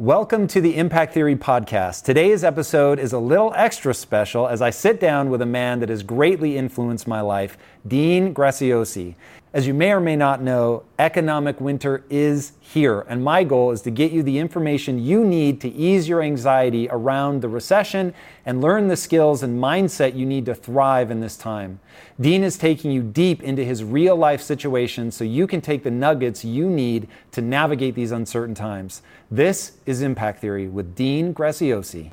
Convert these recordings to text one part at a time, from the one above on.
Welcome to the Impact Theory podcast. Today's episode is a little extra special as I sit down with a man that has greatly influenced my life, Dean Graziosi. As you may or may not know, economic winter is here, and my goal is to get you the information you need to ease your anxiety around the recession and learn the skills and mindset you need to thrive in this time. Dean is taking you deep into his real life situation so you can take the nuggets you need to navigate these uncertain times. This is Impact Theory with Dean Graziosi.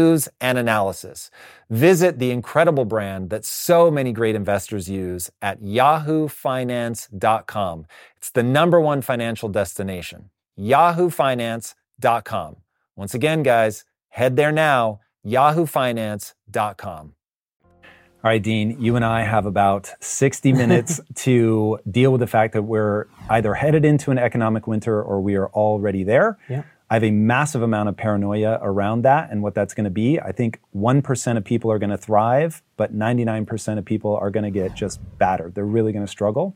and analysis. Visit the incredible brand that so many great investors use at yahoofinance.com. It's the number one financial destination. yahoofinance.com. Once again, guys, head there now, yahoofinance.com. All right, Dean, you and I have about 60 minutes to deal with the fact that we're either headed into an economic winter or we are already there. Yeah. I have a massive amount of paranoia around that and what that's going to be. I think 1% of people are going to thrive, but 99% of people are going to get just battered. They're really going to struggle.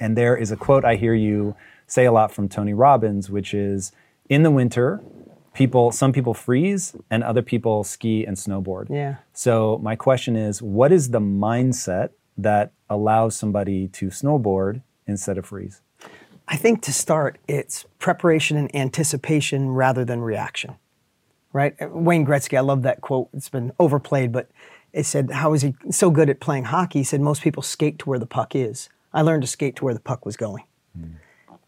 And there is a quote I hear you say a lot from Tony Robbins, which is in the winter, people some people freeze and other people ski and snowboard. Yeah. So my question is what is the mindset that allows somebody to snowboard instead of freeze? I think to start it's preparation and anticipation rather than reaction. Right? Wayne Gretzky, I love that quote. It's been overplayed, but it said, How is he so good at playing hockey? He said, Most people skate to where the puck is. I learned to skate to where the puck was going. Mm.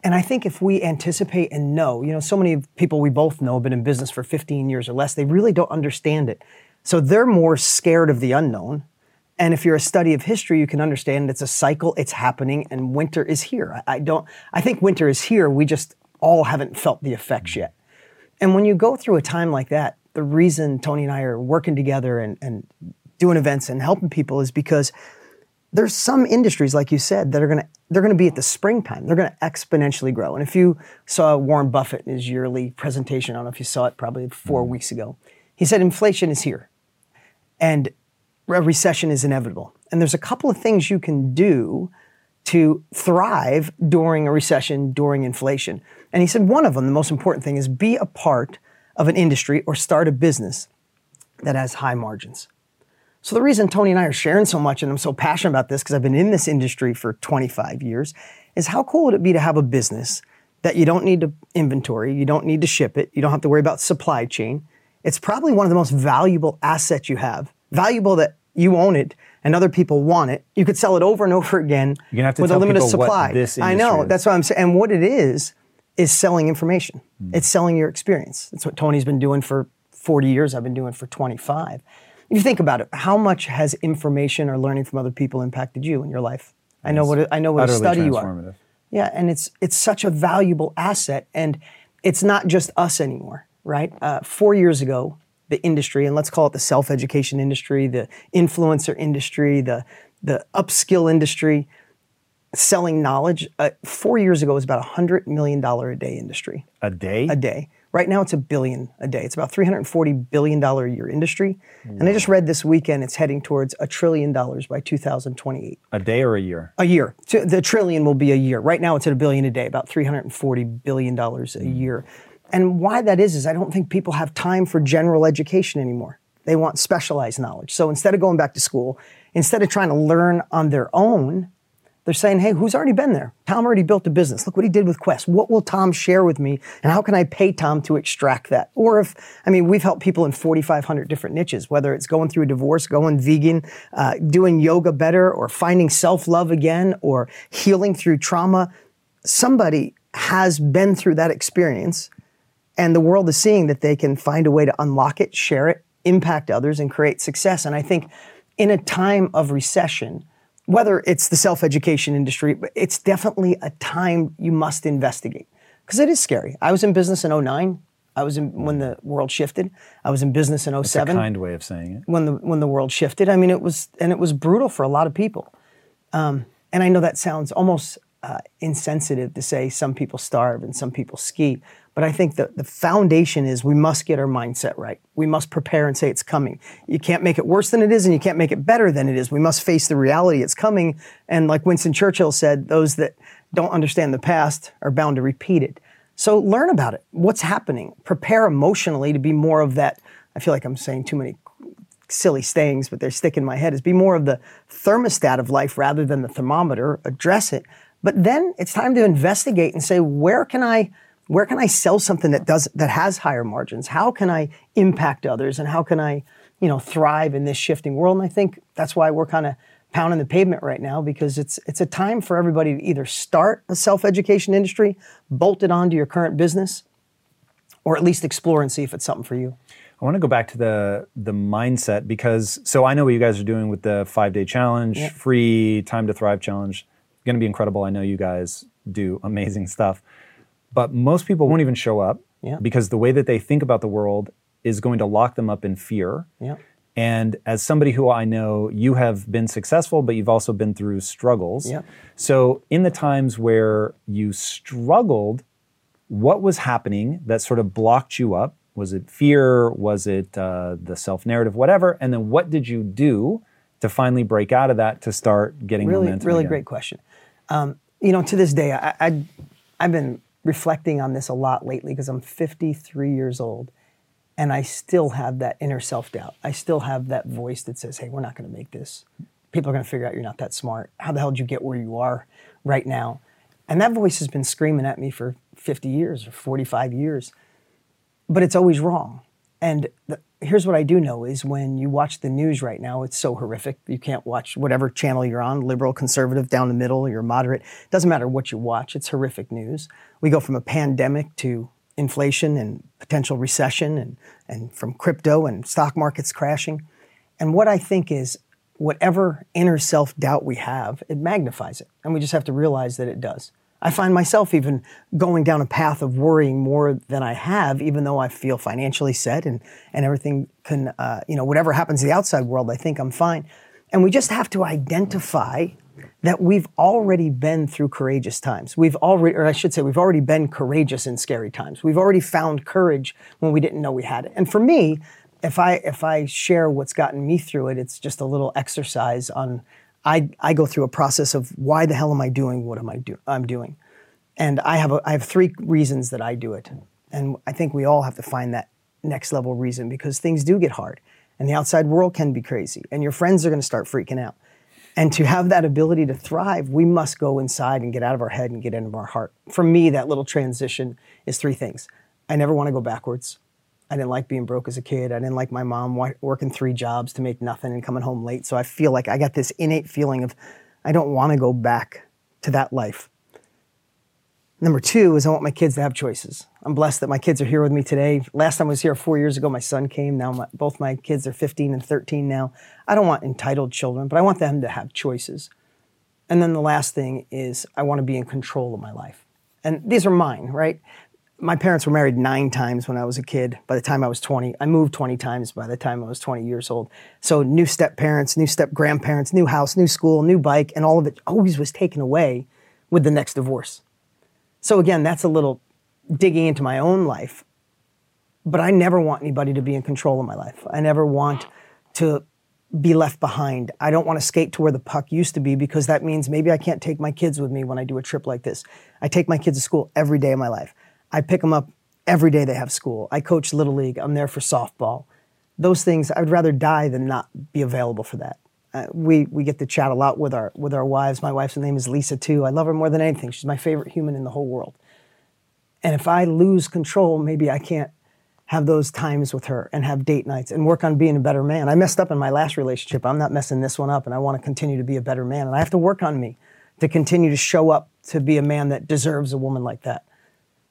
And I think if we anticipate and know, you know, so many people we both know have been in business for 15 years or less, they really don't understand it. So they're more scared of the unknown. And if you're a study of history, you can understand it's a cycle, it's happening, and winter is here. I, don't, I think winter is here. We just all haven't felt the effects yet. And when you go through a time like that, the reason Tony and I are working together and, and doing events and helping people is because there's some industries, like you said, that are going to they're going to be at the springtime. They're going to exponentially grow. And if you saw Warren Buffett in his yearly presentation, I don't know if you saw it probably 4 mm weeks ago, he said inflation is here, and a recession is inevitable. And there's a couple of things you can do to thrive during a recession, during inflation. And he said one of them, the most important thing, is be a part of an industry or start a business that has high margins. So the reason Tony and I are sharing so much and I'm so passionate about this because I've been in this industry for 25 years is how cool would it be to have a business that you don't need to inventory, you don't need to ship it, you don't have to worry about supply chain. It's probably one of the most valuable assets you have. Valuable that you own it and other people want it. You could sell it over and over again You're gonna have to with tell a limited people what supply. this I know. is. That's what I'm saying. And what it is is selling information. Hmm. It's selling your experience. That's what Tony's been doing for 40 years. I've been doing for 25. If you think about it, how much has information or learning from other people impacted you in your life? I know what a- I know what a study you are. Yeah, and it's it's such a valuable asset, and it's not just us anymore, right? Uh, four years ago, the industry, and let's call it the self education industry, the influencer industry, the the upskill industry, selling knowledge. Uh, four years ago was about a hundred million dollar a day industry A day? a day. Right now, it's a billion a day. It's about 340 billion dollar a year industry, and I just read this weekend it's heading towards a trillion dollars by 2028 A day or a year? a year. So The trillion will be a year. Right now, it's at a billion a day, about 340 billion dollars a year. And why that is is I don't think people have time for general education anymore. They want specialized knowledge. So instead of going back to school, instead of trying to learn on their own, they're saying, "Hey, who's already been there? Tom already built a business. Look what he did with Quest. What will Tom share with me, and how can I pay Tom to extract that?" Or if, I mean, we've helped people in 4,500 different niches, whether it's going through a divorce, going vegan, uh, doing yoga better, or finding self-love again, or healing through trauma. Somebody has been through that experience, and the world is seeing that they can find a way to unlock it, share it, impact others, and create success. And I think in a time of recession, whether it's the self education industry, it's definitely a time you must investigate because it is scary. I was in business in 09. I was in when the world shifted. I was in business in It's a kind way of saying it. when the when the world shifted. I mean, it was and it was brutal for a lot of people. Um, and I know that sounds almost uh, insensitive to say some people starve and some people ski, but I think that the foundation is we must get our mindset right. We must prepare and say it's coming. You can't make it worse than it is, and you can't make it better than it is. We must face the reality it's coming. And like Winston Churchill said, those that don't understand the past are bound to repeat it. So learn about it. What's happening? Prepare emotionally to be more of that. I feel like I'm saying too many silly sayings, but they're sticking in my head, is be more of the thermostat of life rather than the thermometer, address it. But then it's time to investigate and say, where can I where can I sell something that does that has higher margins? How can I impact others and how can I, you know, thrive in this shifting world? And I think that's why we're kind of pounding the pavement right now because it's it's a time for everybody to either start a self-education industry, bolt it onto your current business, or at least explore and see if it's something for you. I want to go back to the the mindset because so I know what you guys are doing with the five day challenge, free time to thrive challenge. Going to be incredible. I know you guys do amazing stuff, but most people won't even show up Yeah. because the way that they think about the world is going to lock them up in fear. Yeah. And as somebody who I know, you have been successful, but you've also been through struggles. Yeah. So, in the times where you struggled, what was happening that sort of blocked you up? Was it fear? Was it uh, the self narrative? Whatever. And then what did you do to finally break out of that to start getting really, momentum? really again? great question. Um, you know, to this day, I, I, I've been reflecting on this a lot lately because I'm 53 years old, and I still have that inner self doubt. I still have that voice that says, "Hey, we're not going to make this. People are going to figure out you're not that smart. How the hell did you get where you are right now?" And that voice has been screaming at me for 50 years or 45 years but it's always wrong. And the, here's what I do know is when you watch the news right now, it's so horrific. You can't watch whatever channel you're on, liberal, conservative, down the middle, you're moderate. Doesn't matter what you watch, it's horrific news. We go from a pandemic to inflation and potential recession and, and from crypto and stock markets crashing. And what I think is whatever inner self doubt we have, it magnifies it. And we just have to realize that it does. I find myself even going down a path of worrying more than I have, even though I feel financially set and, and everything can, uh, you know, whatever happens to the outside world, I think I'm fine. And we just have to identify that we've already been through courageous times. We've already, or I should say, we've already been courageous in scary times. We've already found courage when we didn't know we had it. And for me, if I if I share what's gotten me through it, it's just a little exercise on. I I go through a process of why the hell am I doing what am I do I'm doing, and I have a, I have three reasons that I do it, and I think we all have to find that next level reason because things do get hard and the outside world can be crazy and your friends are going to start freaking out. And to have that ability to thrive, we must go inside and get out of our head and get into our heart. For me, that little transition is three things. I never want to go backwards. I didn't like being broke as a kid. I didn't like my mom working three jobs to make nothing and coming home late. So I feel like I got this innate feeling of I don't want to go back to that life. Number two is I want my kids to have choices. I'm blessed that my kids are here with me today. Last time I was here four years ago, my son came. Now my, both my kids are 15 and 13 now. I don't want entitled children, but I want them to have choices. And then the last thing is I want to be in control of my life. And these are mine, right? My parents were married nine times when I was a kid. By the time I was 20, I moved 20 times by the time I was 20 years old. So new step parents, new step grandparents, new house, new school, new bike, and all of it always was taken away with the next divorce. So again, that's a little digging into my own life. But I never want anybody to be in control of my life. I never want to be left behind. I don't want to skate to where the puck used to be because that means maybe I can't take my kids with me when I do a trip like this. I take my kids to school every day of my life. I pick them up every day they have school. I coach Little League. I'm there for softball. Those things, I would rather die than not be available for that. Uh, we we get to chat a lot with our with our wives. My wife's name is Lisa too. I love her more than anything. She's my favorite human in the whole world. And if I lose control, maybe I can't have those times with her and have date nights and work on being a better man. I messed up in my last relationship. I'm not messing this one up, and I want to continue to be a better man. And I have to work on me to continue to show up to be a man that deserves a woman like that.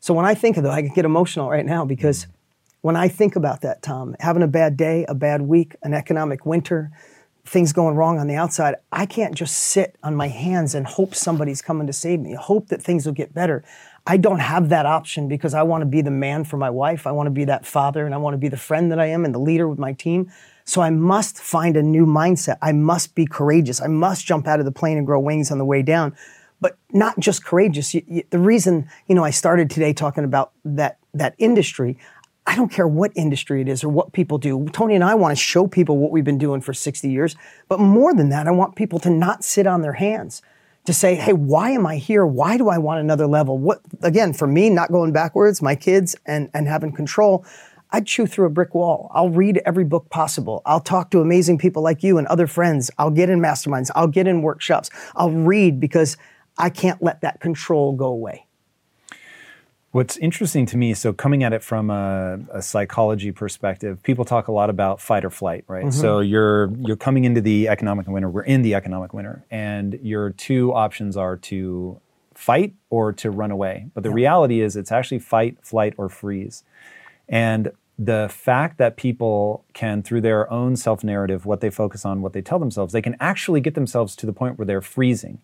So when I think of that, I get emotional right now because when I think about that, Tom, having a bad day, a bad week, an economic winter, things going wrong on the outside, I can't just sit on my hands and hope somebody's coming to save me, hope that things will get better. I don't have that option because I want to be the man for my wife. I want to be that father and I want to be the friend that I am and the leader with my team. So I must find a new mindset. I must be courageous. I must jump out of the plane and grow wings on the way down. But not just courageous. The reason, you know, I started today talking about that that industry, I don't care what industry it is or what people do. Tony and I want to show people what we've been doing for 60 years. But more than that, I want people to not sit on their hands, to say, hey, why am I here? Why do I want another level? What, again, for me, not going backwards, my kids, and, and having control, I'd chew through a brick wall. I'll read every book possible. I'll talk to amazing people like you and other friends. I'll get in masterminds. I'll get in workshops. I'll read because I can't let that control go away. What's interesting to me, so coming at it from a, a, psychology perspective, people talk a lot about fight or flight, right? Mm-hmm. So you're you're coming into the economic winter. We're in the economic winter, and your two options are to fight or to run away. But the yeah. reality is, it's actually fight, flight, or freeze. And the fact that people can, through their own self narrative, what they focus on, what they tell themselves, they can actually get themselves to the point where they're freezing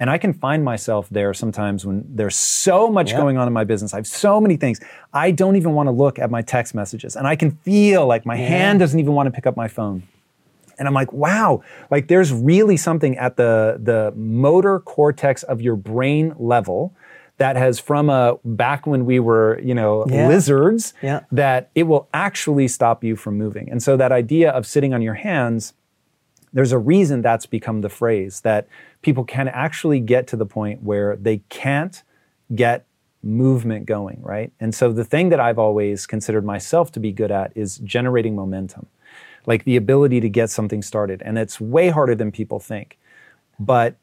and I can find myself there sometimes when there's so much yeah. going on in my business. I have so many things. I don't even want to look at my text messages. And I can feel like my yeah. hand doesn't even want to pick up my phone. And I'm like, wow, like there's really something at the, the motor cortex of your brain level that has from a back when we were, you know, yeah. lizards, that it will actually stop you from moving. And so that idea of sitting on your hands there's a reason that's become the phrase that people can actually get to the point where they can't get movement going, right? And so the thing that I've always considered myself to be good at is generating momentum, like the ability to get something started. And it's way harder than people think. But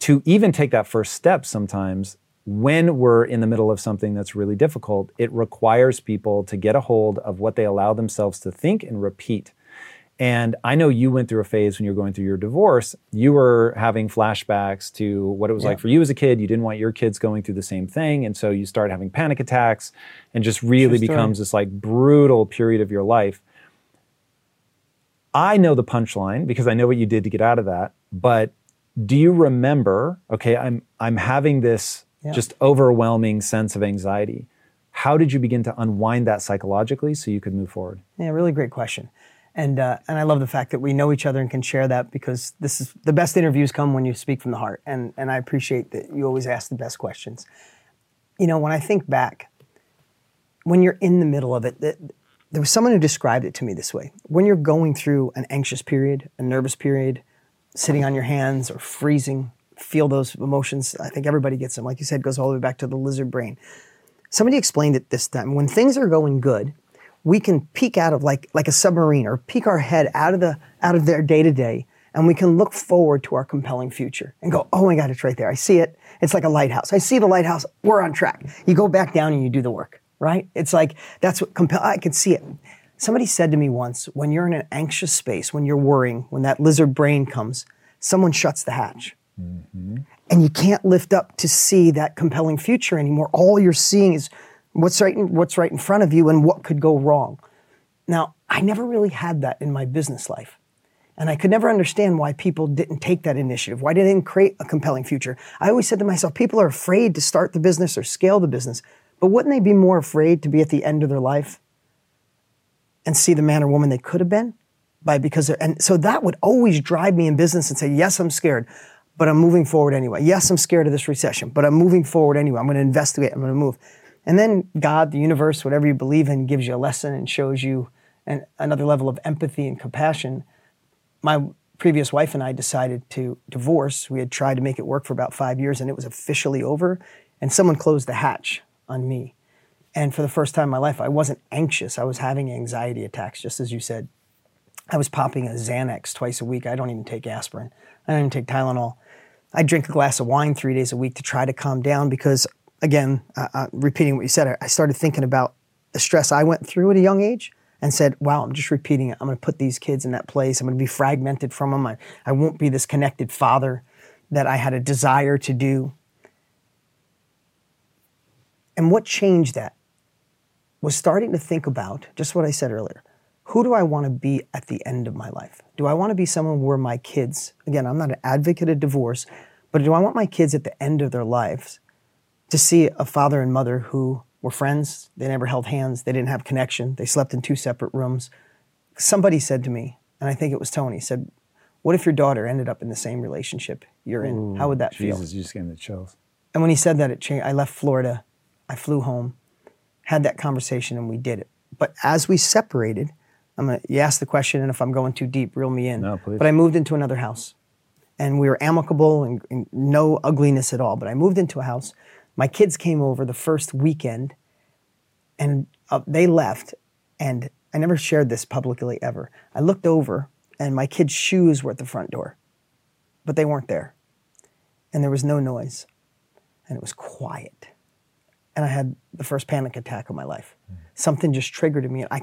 to even take that first step sometimes, when we're in the middle of something that's really difficult, it requires people to get a hold of what they allow themselves to think and repeat. And I know you went through a phase when you were going through your divorce. You were having flashbacks to what it was yeah. like for you as a kid. You didn't want your kids going through the same thing. And so you start having panic attacks and just really becomes this like brutal period of your life. I know the punchline because I know what you did to get out of that. But do you remember, okay, I'm I'm having this yeah. just overwhelming sense of anxiety. How did you begin to unwind that psychologically so you could move forward? Yeah, really great question. And, uh, and I love the fact that we know each other and can share that because this is the best interviews come when you speak from the heart. And, and I appreciate that you always ask the best questions. You know, when I think back, when you're in the middle of it, there was someone who described it to me this way. When you're going through an anxious period, a nervous period, sitting on your hands or freezing, feel those emotions. I think everybody gets them. Like you said, goes all the way back to the lizard brain. Somebody explained it this time. When things are going good, we can peek out of like like a submarine or peek our head out of the out of their day to day and we can look forward to our compelling future and go, oh my God, it's right there. I see it. It's like a lighthouse. I see the lighthouse. We're on track. You go back down and you do the work, right? It's like that's what compel. I can see it. Somebody said to me once, when you're in an anxious space, when you're worrying, when that lizard brain comes, someone shuts the hatch. Mm-hmm. And you can't lift up to see that compelling future anymore. All you're seeing is what's right in, what's right in front of you and what could go wrong. Now, I never really had that in my business life. And I could never understand why people didn't take that initiative. Why they didn't create a compelling future. I always said to myself, people are afraid to start the business or scale the business, but wouldn't they be more afraid to be at the end of their life and see the man or woman they could have been? By because and so that would always drive me in business and say, yes, I'm scared, but I'm moving forward anyway. Yes, I'm scared of this recession, but I'm moving forward anyway. I'm going to investigate. I'm going to move. And then God, the universe, whatever you believe in, gives you a lesson and shows you an, another level of empathy and compassion. My previous wife and I decided to divorce. We had tried to make it work for about five years and it was officially over. And someone closed the hatch on me. And for the first time in my life, I wasn't anxious. I was having anxiety attacks, just as you said. I was popping a Xanax twice a week. I don't even take aspirin. I don't even take Tylenol. I drink a glass of wine three days a week to try to calm down because again, uh, uh, repeating what you said, I started thinking about the stress I went through at a young age and said, wow, I'm just repeating it. I'm going to put these kids in that place. I'm going to be fragmented from them. I, I won't be this connected father that I had a desire to do. And what changed that was starting to think about just what I said earlier. Who do I want to be at the end of my life? Do I want to be someone where my kids, again, I'm not an advocate of divorce, but do I want my kids at the end of their lives to see a father and mother who were friends. They never held hands. They didn't have connection. They slept in two separate rooms. Somebody said to me, and I think it was Tony, said, What if your daughter ended up in the same relationship you're in? Ooh, How would that Jesus, feel? you just getting the chills. And when he said that, it changed. I left Florida. I flew home, had that conversation, and we did it. But as we separated, I'm gonna, you asked the question, and if I'm going too deep, reel me in. No, please. But I moved into another house. And we were amicable and, and no ugliness at all. But I moved into a house my kids came over the first weekend and uh, they left. And I never shared this publicly ever. I looked over and my kids' shoes were at the front door, but they weren't there. And there was no noise. And it was quiet. And I had the first panic attack of my life. Something just triggered in me. And I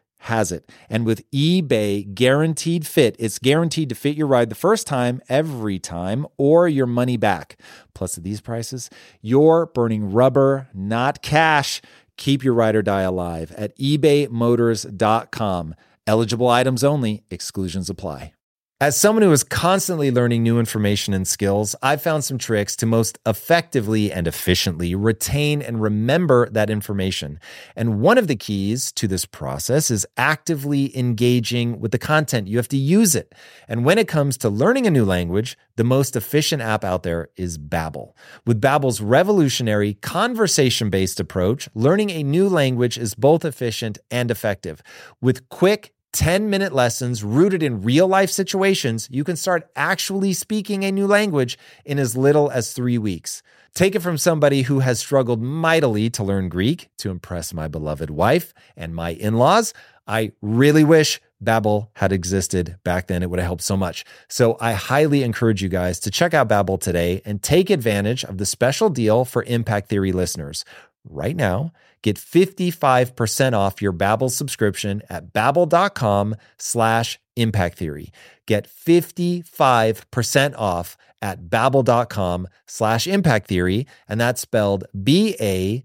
has it. And with eBay Guaranteed Fit, it's guaranteed to fit your ride the first time, every time, or your money back. Plus, at these prices, you're burning rubber, not cash. Keep your ride or die alive at ebaymotors.com. Eligible items only, exclusions apply. As someone who is constantly learning new information and skills, I've found some tricks to most effectively and efficiently retain and remember that information. And one of the keys to this process is actively engaging with the content. You have to use it. And when it comes to learning a new language, the most efficient app out there is Babbel. With Babbel's revolutionary conversation-based approach, learning a new language is both efficient and effective. With quick 10 minute lessons rooted in real life situations, you can start actually speaking a new language in as little as three weeks. Take it from somebody who has struggled mightily to learn Greek to impress my beloved wife and my in laws. I really wish Babbel had existed back then. It would have helped so much. So I highly encourage you guys to check out Babbel today and take advantage of the special deal for Impact Theory listeners. Right now, get 55% off your Babbel subscription at babbel.com slash impact theory. Get 55% off at babbel.com slash impact theory. And that's spelled B-A-B-B-E-L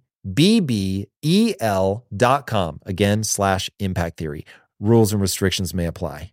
dot com. Again, slash impact theory. Rules and restrictions may apply.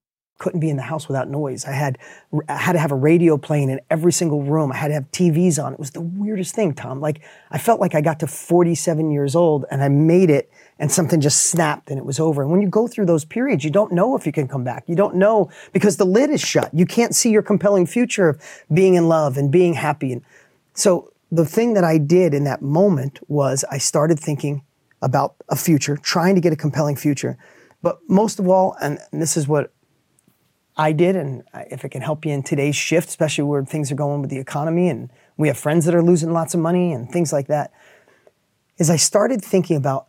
couldn't be in the house without noise. I had I had to have a radio playing in every single room. I had to have TVs on. It was the weirdest thing, Tom. Like I felt like I got to 47 years old and I made it and something just snapped and it was over. And when you go through those periods, you don't know if you can come back. You don't know because the lid is shut. You can't see your compelling future of being in love and being happy. And so the thing that I did in that moment was I started thinking about a future, trying to get a compelling future. But most of all, and this is what I did, and if it can help you in today's shift, especially where things are going with the economy, and we have friends that are losing lots of money and things like that, is I started thinking about,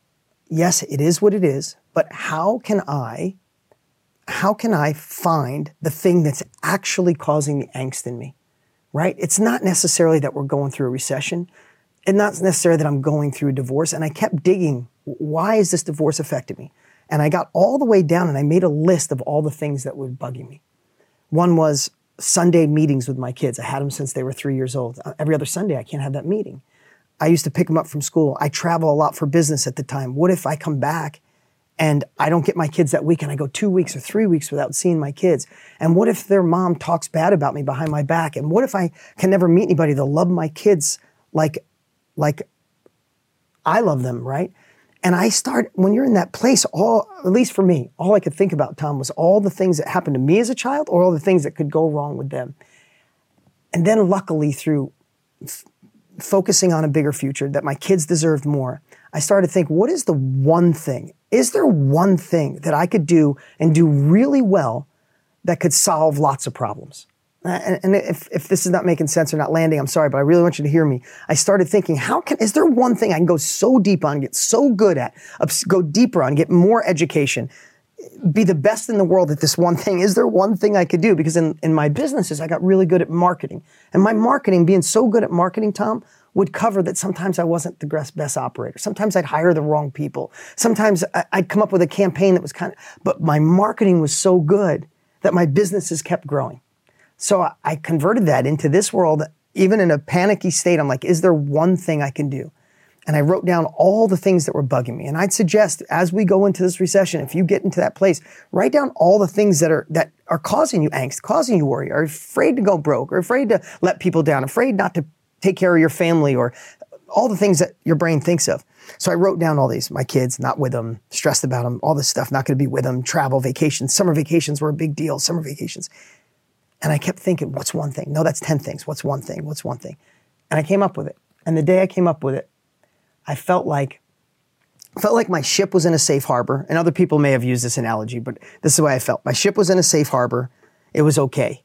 yes, it is what it is, but how can I, how can I find the thing that's actually causing the angst in me, right? It's not necessarily that we're going through a recession. and not necessarily that I'm going through a divorce. And I kept digging, why is this divorce affecting me? And I got all the way down and I made a list of all the things that were bugging me. One was Sunday meetings with my kids. I had them since they were three years old. Uh, every other Sunday, I can't have that meeting. I used to pick them up from school. I travel a lot for business at the time. What if I come back and I don't get my kids that week and I go two weeks or three weeks without seeing my kids? And what if their mom talks bad about me behind my back? And what if I can never meet anybody that'll love my kids like, like I love them, right? And I start, when you're in that place, all, at least for me, all I could think about, Tom, was all the things that happened to me as a child or all the things that could go wrong with them. And then luckily through f- focusing on a bigger future, that my kids deserved more, I started to think, what is the one thing? Is there one thing that I could do and do really well that could solve lots of problems? And, if, if this is not making sense or not landing, I'm sorry, but I really want you to hear me. I started thinking, how can, is there one thing I can go so deep on, get so good at, go deeper on, get more education, be the best in the world at this one thing? Is there one thing I could do? Because in, in my businesses, I got really good at marketing. And my marketing, being so good at marketing, Tom, would cover that sometimes I wasn't the best operator. Sometimes I'd hire the wrong people. Sometimes I'd come up with a campaign that was kind of, but my marketing was so good that my businesses kept growing. So I converted that into this world, even in a panicky state. I'm like, is there one thing I can do? And I wrote down all the things that were bugging me. And I'd suggest as we go into this recession, if you get into that place, write down all the things that are that are causing you angst, causing you worry, are afraid to go broke, or afraid to let people down, afraid not to take care of your family, or all the things that your brain thinks of. So I wrote down all these. My kids, not with them, stressed about them, all this stuff, not going to be with them. Travel, vacations, summer vacations were a big deal. Summer vacations. And I kept thinking, what's one thing? No, that's 10 things. What's one thing? What's one thing? And I came up with it. And the day I came up with it, I felt like felt like my ship was in a safe harbor. And other people may have used this analogy, but this is the way I felt. My ship was in a safe harbor. It was okay.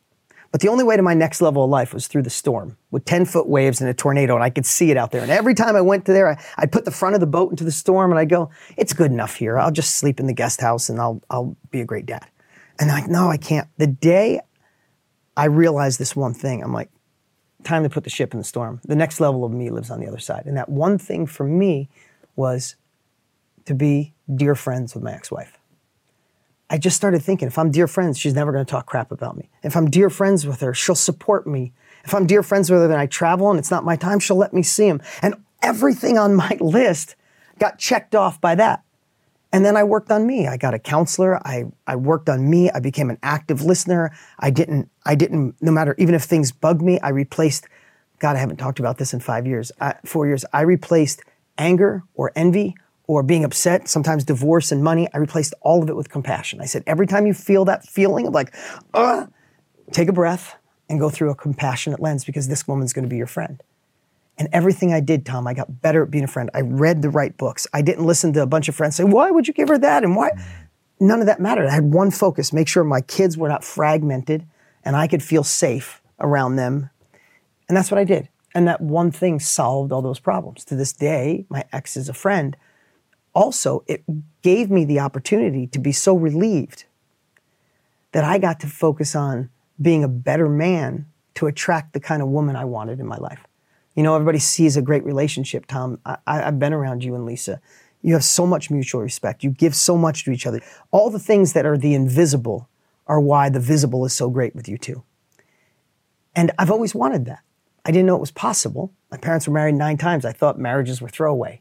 But the only way to my next level of life was through the storm with 10 foot waves and a tornado, and I could see it out there. And every time I went to there, I, I'd put the front of the boat into the storm and I'd go, it's good enough here. I'll just sleep in the guest house and I'll, I'll be a great dad. And I'm like, no, I can't. The day I realized this one thing. I'm like, time to put the ship in the storm. The next level of me lives on the other side. And that one thing for me was to be dear friends with my ex wife. I just started thinking if I'm dear friends, she's never going to talk crap about me. If I'm dear friends with her, she'll support me. If I'm dear friends with her and I travel and it's not my time, she'll let me see him. And everything on my list got checked off by that. And then I worked on me. I got a counselor. I, I worked on me. I became an active listener. I didn't, I didn't, no matter, even if things bugged me, I replaced, God, I haven't talked about this in five years, uh, four years. I replaced anger or envy or being upset, sometimes divorce and money, I replaced all of it with compassion. I said, every time you feel that feeling of like, uh, take a breath and go through a compassionate lens because this woman's going to be your friend. And everything I did, Tom, I got better at being a friend. I read the right books. I didn't listen to a bunch of friends say, why would you give her that? And why? Mm. None of that mattered. I had one focus make sure my kids were not fragmented and I could feel safe around them. And that's what I did. And that one thing solved all those problems. To this day, my ex is a friend. Also, it gave me the opportunity to be so relieved that I got to focus on being a better man to attract the kind of woman I wanted in my life. You know, everybody sees a great relationship, Tom. I, have been around you and Lisa. You have so much mutual respect. You give so much to each other. All the things that are the invisible are why the visible is so great with you two. And I've always wanted that. I didn't know it was possible. My parents were married nine times. I thought marriages were throwaway,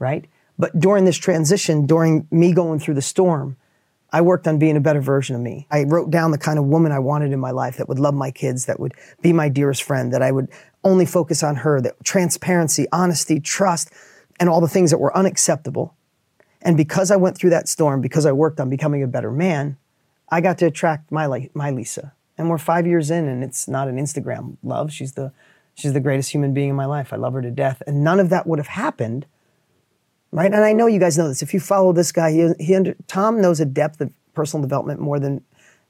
right? But during this transition, during me going through the storm, I worked on being a better version of me. I wrote down the kind of woman I wanted in my life that would love my kids, that would be my dearest friend, that I would only focus on her, that transparency, honesty, trust, and all the things that were unacceptable. And because I went through that storm, because I worked on becoming a better man, I got to attract my, my Lisa. And we're five years in, and it's not an Instagram love. She's the, she's the greatest human being in my life. I love her to death. And none of that would have happened, right? And I know you guys know this. If you follow this guy, he, he under, Tom knows a depth of personal development more than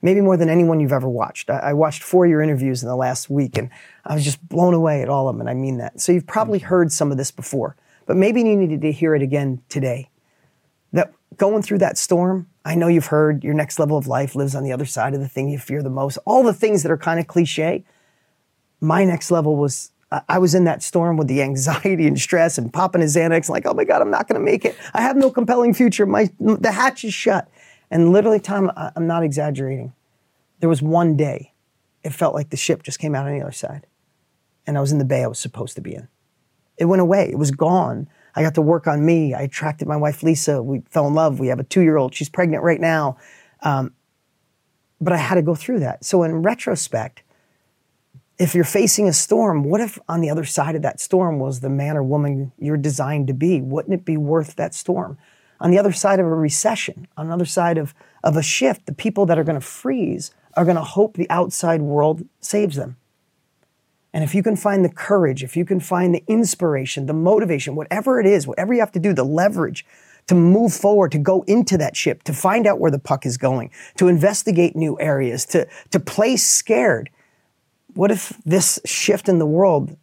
maybe more than anyone you've ever watched. I, I watched four of your interviews in the last week, and I was just blown away at all of them, and I mean that. So you've probably heard some of this before, but maybe you needed to hear it again today. That going through that storm, I know you've heard your next level of life lives on the other side of the thing you fear the most. All the things that are kind of cliche. My next level was I was in that storm with the anxiety and stress and popping his Xanax, like, oh my God, I'm not going to make it. I have no compelling future. My the hatch is shut. And literally, Tom, I'm not exaggerating. There was one day, it felt like the ship just came out on the other side. And I was in the bay I was supposed to be in. It went away, it was gone. I got to work on me. I attracted my wife, Lisa. We fell in love. We have a two year old. She's pregnant right now. Um, but I had to go through that. So, in retrospect, if you're facing a storm, what if on the other side of that storm was the man or woman you're designed to be? Wouldn't it be worth that storm? on the other side of a recession, on the other side of, of a shift, the people that are going to freeze are going to hope the outside world saves them. And if you can find the courage, if you can find the inspiration, the motivation, whatever it is, whatever you have to do, the leverage to move forward, to go into that ship, to find out where the puck is going, to investigate new areas, to, to play scared. What if this shift in the world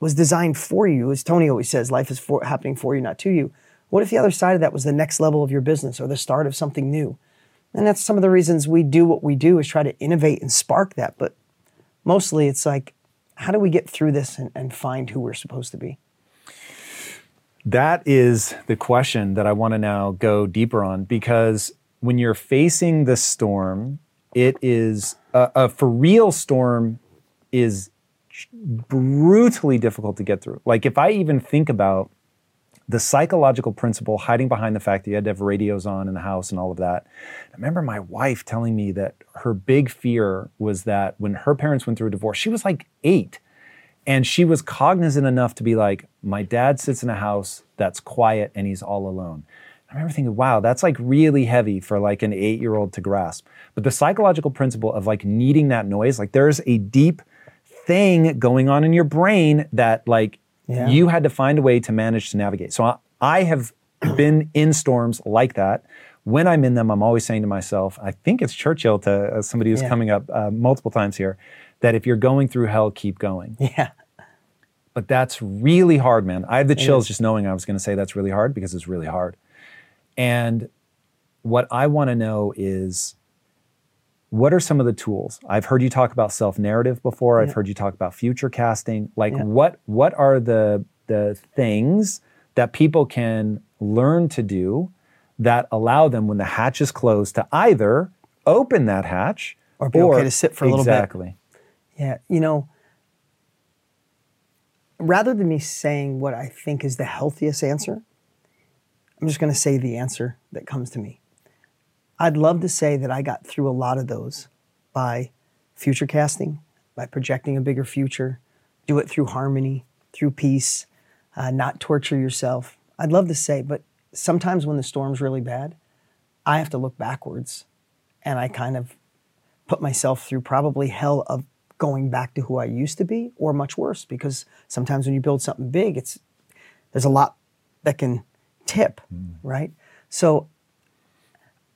was designed for you? As Tony always says, life is for, happening for you, not to you. What if the other side of that was the next level of your business or the start of something new? And that's some of the reasons we do what we do is try to innovate and spark that. But mostly it's like, how do we get through this and, and find who we're supposed to be? That is the question that I want to now go deeper on because when you're facing the storm, it is a, a for real storm is brutally difficult to get through. Like if I even think about the psychological principle hiding behind the fact that you had to have radios on in the house and all of that. I remember my wife telling me that her big fear was that when her parents went through a divorce, she was like eight. And she was cognizant enough to be like, my dad sits in a house that's quiet and he's all alone. I remember thinking, wow, that's like really heavy for like an eight year old to grasp. But the psychological principle of like needing that noise, like there's a deep thing going on in your brain that like yeah. You had to find a way to manage to navigate. So I, I have been in storms like that. When I'm in them, I'm always saying to myself, I think it's Churchill to uh, somebody who's yeah. coming up uh, multiple times here, that if you're going through hell, keep going. Yeah. But that's really hard, man. I have the chills just knowing I was going to say that's really hard because it's really hard. And what I want to know is what are some of the tools i've heard you talk about self narrative before yeah. i've heard you talk about future casting like yeah. what what are the the things that people can learn to do that allow them when the hatch is closed to either open that hatch or be or, okay to sit for a little exactly. bit yeah you know rather than me saying what i think is the healthiest answer i'm just going to say the answer that comes to me I'd love to say that I got through a lot of those by future casting, by projecting a bigger future, do it through harmony, through peace, uh, not torture yourself. I'd love to say, but sometimes when the storm's really bad, I have to look backwards and I kind of put myself through probably hell of going back to who I used to be or much worse because sometimes when you build something big, it's there's a lot that can tip, mm. right? So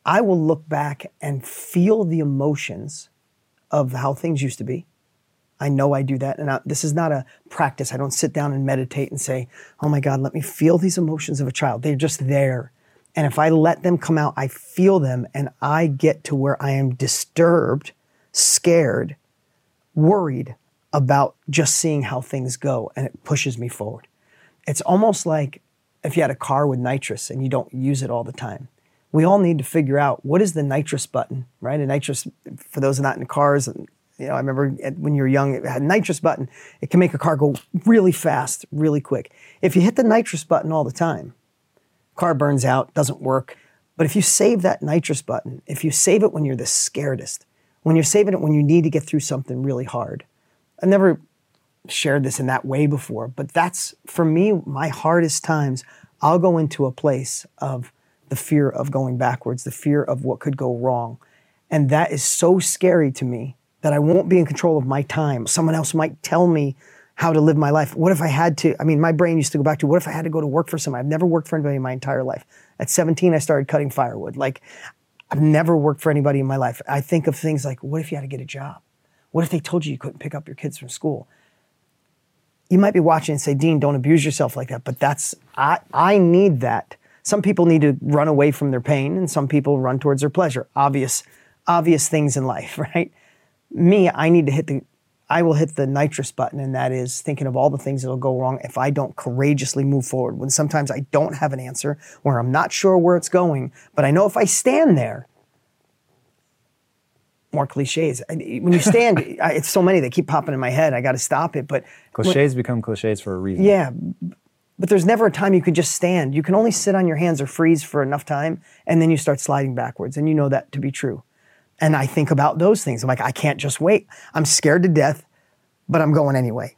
I will look back and feel the emotions of how things used to be. I know I do that. And I, this is not a practice. I don't sit down and meditate and say, oh my God, let me feel these emotions of a child. They're just there. And if I let them come out, I feel them and I get to where I am disturbed, scared, worried about just seeing how things go. And it pushes me forward. It's almost like if you had a car with nitrous and you don't use it all the time we all need to figure out what is the nitrous button, right? A nitrous, for those not in cars, and you know, I remember when you were young, it had a nitrous button. It can make a car go really fast, really quick. If you hit the nitrous button all the time, car burns out, doesn't work. But if you save that nitrous button, if you save it when you're the scaredest, when you're saving it when you need to get through something really hard, I've never shared this in that way before, but that's for me, my hardest times. I'll go into a place of the fear of going backwards, the fear of what could go wrong. And that is so scary to me that I won't be in control of my time. Someone else might tell me how to live my life. What if I had to? I mean, my brain used to go back to what if I had to go to work for someone? I've never worked for anybody in my entire life. At 17, I started cutting firewood. Like, I've never worked for anybody in my life. I think of things like, what if you had to get a job? What if they told you you couldn't pick up your kids from school? You might be watching and say, Dean, don't abuse yourself like that. But that's, I, I need that some people need to run away from their pain and some people run towards their pleasure. Obvious, obvious things in life, right? Me, I need to hit the I will hit the nitrous button, and that is thinking of all the things that'll go wrong if I don't courageously move forward. When sometimes I don't have an answer, where I'm not sure where it's going, but I know if I stand there, more cliches. When you stand, it's so many that keep popping in my head. I got to stop it. But cliches when, become cliches for a reason. Yeah, but there's never a time you can just stand. You can only sit on your hands or freeze for enough time, and then you start sliding backwards. And you know that to be true. And I think about those things. I'm like, I can't just wait. I'm scared to death, but I'm going anyway.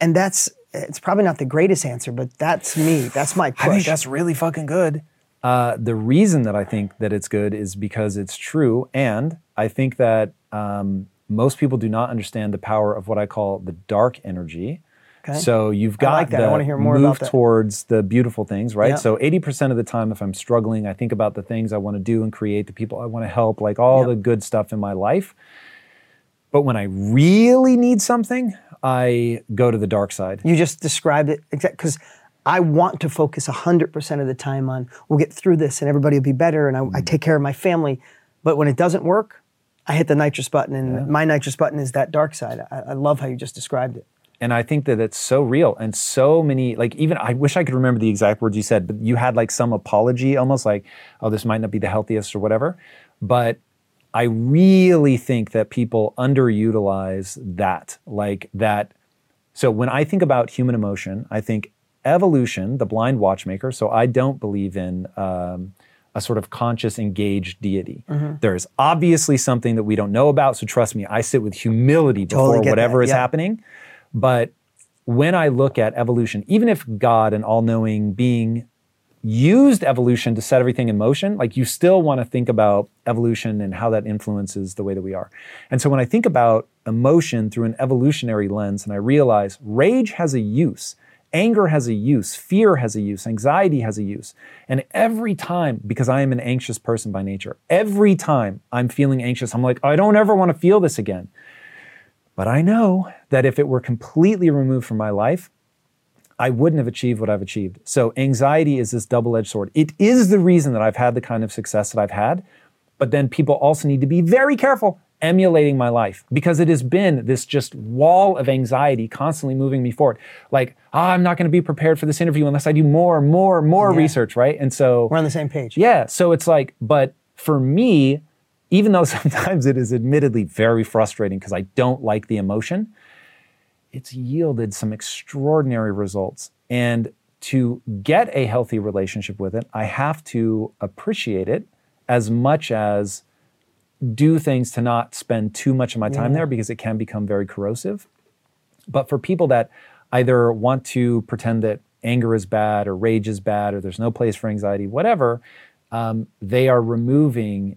And that's, it's probably not the greatest answer, but that's me. That's my push. I think that's really fucking good. Uh, the reason that I think that it's good is because it's true. And I think that um, most people do not understand the power of what I call the dark energy Okay. So you've got I like that. I want to hear more move about that. towards the beautiful things, right? Yep. So 80% of the time, if I'm struggling, I think about the things I want to do and create, the people I want to help, like all yep. the good stuff in my life. But when I really need something, I go to the dark side. You just described it exactly because I want to focus 100% of the time on we'll get through this and everybody will be better and I, mm. I take care of my family. But when it doesn't work, I hit the nitrous button, and yeah. my nitrous button is that dark side. I, I love how you just described it and I think that it's so real and so many like even I wish I could remember the exact words you said, but you had like some apology, almost like, oh, this might not be the healthiest or whatever. But I really think that people underutilize that. Like that. So when I think about human emotion, I think evolution, the blind watchmaker. So I don't believe in um, a sort of conscious, engaged deity. Mm-hmm. There is obviously something that we don't know about. So trust me, I sit with humility before totally whatever that. is happening. But when I look at evolution, even if God, an all knowing being, used evolution to set everything in motion, like you still want to think about evolution and how that influences the way that we are. And so when I think about emotion through an evolutionary lens and I realize rage has a use, anger has a use, fear has a use, anxiety has a use. And every time, because I am an anxious person by nature, every time I'm feeling anxious, I'm like, I don't ever want to feel this again. But I know that if it were completely removed from my life, I wouldn't have achieved what I've achieved. So anxiety is this double edged sword. It is the reason that I've had the kind of success that I've had. But then people also need to be very careful emulating my life because it has been this just wall of anxiety constantly moving me forward. Like, oh, I'm not going to be prepared for this interview unless I do more, more, more yeah. research, right? And so we're on the same page. Yeah. So it's like, but for me, even though sometimes it is admittedly very frustrating because I don't like the emotion, it's yielded some extraordinary results. And to get a healthy relationship with it, I have to appreciate it as much as do things to not spend too much of my time yeah. there because it can become very corrosive. But for people that either want to pretend that anger is bad or rage is bad or there's no place for anxiety, whatever, um, they are removing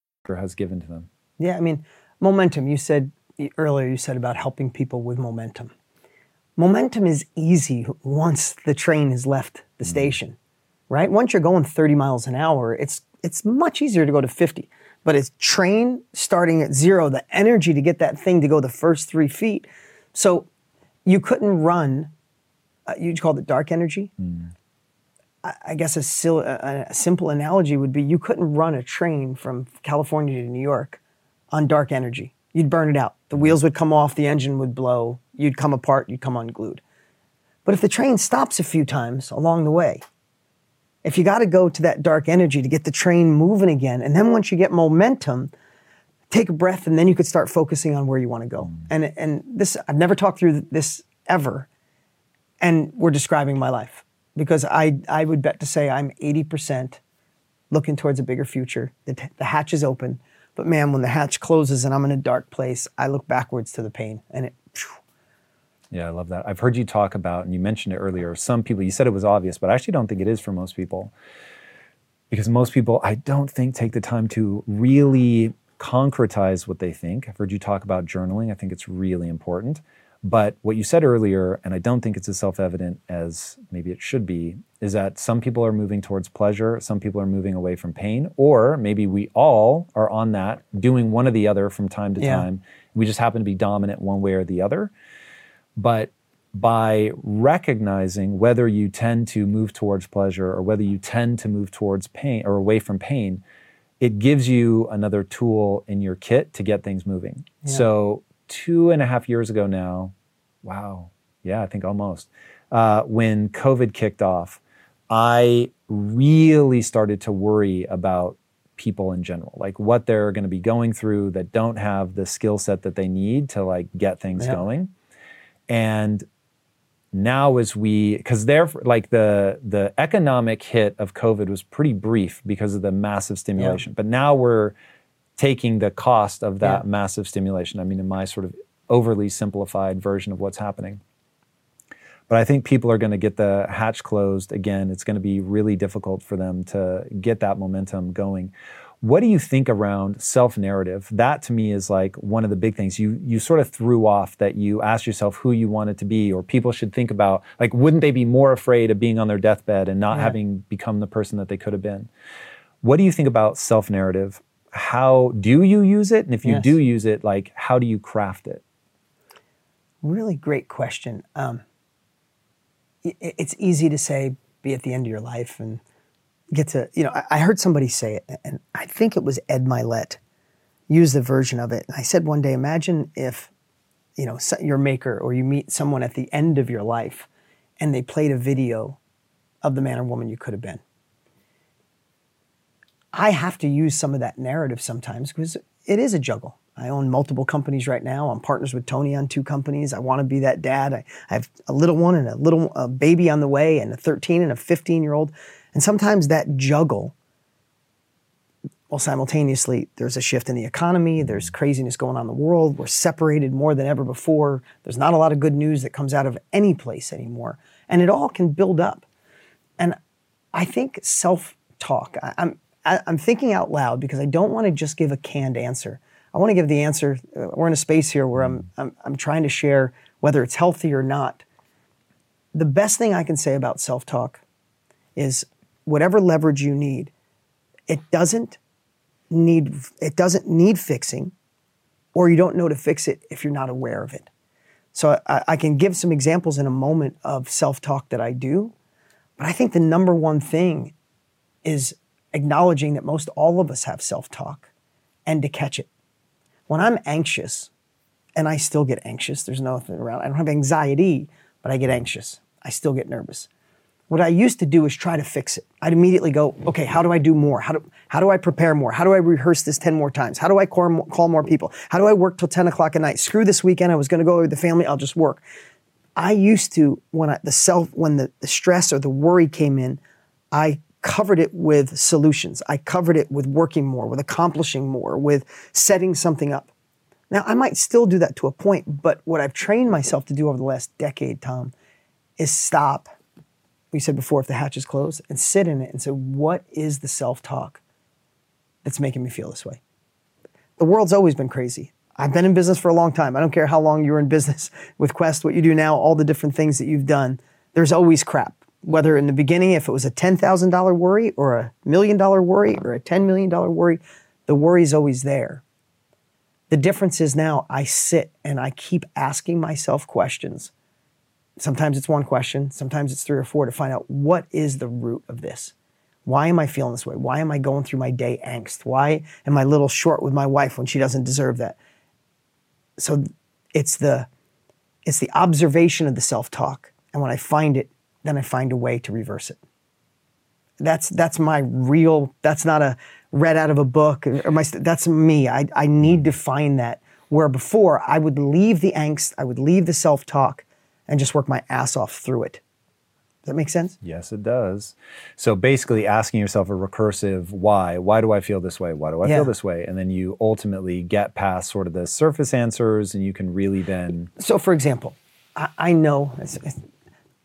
has given to them. Yeah, I mean, momentum. You said earlier, you said about helping people with momentum. Momentum is easy once the train has left the mm. station, right? Once you're going 30 miles an hour, it's it's much easier to go to 50. But it's train starting at zero, the energy to get that thing to go the first three feet. So you couldn't run. Uh, you called it dark energy. Mm. I guess a, sil- a, simple analogy would be you couldn't run a train from California to New York on dark energy. You'd burn it out. The wheels would come off, the engine would blow, you'd come apart, you'd come unglued. But if the train stops a few times along the way, if you got to go to that dark energy to get the train moving again, and then once you get momentum, take a breath, and then you could start focusing on where you want to go. Mm. And and this I've never talked through this ever, and we're describing my life because I, I would bet to say I'm 80% looking towards a bigger future. The, the hatch is open, but man, when the hatch closes and I'm in a dark place, I look backwards to the pain and it. Phew. Yeah, I love that. I've heard you talk about, and you mentioned it earlier, some people, you said it was obvious, but I actually don't think it is for most people. Because most people, I don't think, take the time to really concretize what they think. I've heard you talk about journaling. I think it's really important. But what you said earlier, and I don't think it's as self evident as maybe it should be, is that some people are moving towards pleasure, some people are moving away from pain, or maybe we all are on that, doing one or the other from time to yeah. time. We just happen to be dominant one way or the other. But by recognizing whether you tend to move towards pleasure or whether you tend to move towards pain or away from pain, it gives you another tool in your kit to get things moving. Yeah. So two and a half years ago now. Wow. Yeah, I think almost. Uh, when COVID kicked off, I really started to worry about people in general, like what they're going to be going through that don't have the skill set that they need to like get things yeah. going. And now as we because there like the the economic hit of covid was pretty brief because of the massive stimulation yeah. but now we're taking the cost of that yeah. massive stimulation. I mean, in my sort of overly simplified version of what's happening. But I think people are going to get the hatch closed again. It's going to be really difficult for them to get that momentum going. What do you think around self narrative? That to me is like one of the big things. You you sort of threw off that you asked yourself who you wanted to be, or people should think about like, wouldn't they be more afraid of being on their deathbed and not yeah. having become the person that they could have been? What do you think about self narrative how do you use it? And if you yes. do use it, like how do you craft it? Really great question. Um, it, it's easy to say, be at the end of your life and get to, you know, I, I heard somebody say it, and I think it was Ed Mylett use the version of it. And I said one day, imagine if, you know, your maker or you meet someone at the end of your life and they played a video of the man or woman you could have been I have to use some of that narrative sometimes because it is a juggle. I own multiple companies right now. I'm partners with Tony on two companies. I want to be that dad. I, I have a little one and a little a baby on the way, and a 13 and a 15 year old. And sometimes that juggle, well, simultaneously, there's a shift in the economy. There's craziness going on in the world. We're separated more than ever before. There's not a lot of good news that comes out of any place anymore, and it all can build up. And I think self talk. I'm I, am thinking out loud because I don't want to just give a canned answer. I want to give the answer. Uh, we're in a space here where I'm, I'm, I'm trying to share whether it's healthy or not. The best thing I can say about self talk is whatever leverage you need, it doesn't need it doesn't need fixing, or you don't know to fix it if you're not aware of it. So I, I can give some examples in a moment of self-talk that I do, but I think the number one thing is acknowledging that most all of us have self-talk and to catch it. When I'm anxious, and I still get anxious, there's nothing around. I don't have anxiety, but I get anxious. I still get nervous. What I used to do is try to fix it. I'd immediately go, okay, how do I do more? How do, how do I prepare more? How do I rehearse this 10 more times? How do I call more, call more people? How do I work till 10 o'clock at night? Screw this weekend. I was going to go with the family. I'll just work. I used to, when I, the self, when the, the stress or the worry came in, I covered it with solutions. I covered it with working more, with accomplishing more, with setting something up. Now, I might still do that to a point, but what I've trained myself to do over the last decade, Tom, is stop. We said before, if the hatch is closed, and sit in it and say, what is the self talk that's making me feel this way? The world's always been crazy. I've been in business for a long time. I don't care how long you were in business with Quest, what you do now, all the different things that you've done. There's always crap. Whether in the beginning, if it was a $10,000 worry or a million dollar worry or a $10 million worry, the worry is always there. The difference is now I sit and I keep asking myself questions. Sometimes it's one question, sometimes it's three or four to find out what is the root of this. Why am I feeling this way? Why am I going through my day angst? Why am I a little short with my wife when she doesn't deserve that? So it's the it's the observation of the self-talk. And when I find it, then I find a way to reverse it. That's that's my real that's not a read out of a book or my that's me. I I need to find that where before I would leave the angst, I would leave the self-talk and just work my ass off through it. Does that make sense? Yes, it does. So basically asking yourself a recursive why. Why do I feel this way? Why do I Yeah. feel this way? And then you ultimately get past sort of the surface answers and you can really then So, for example, I, I know,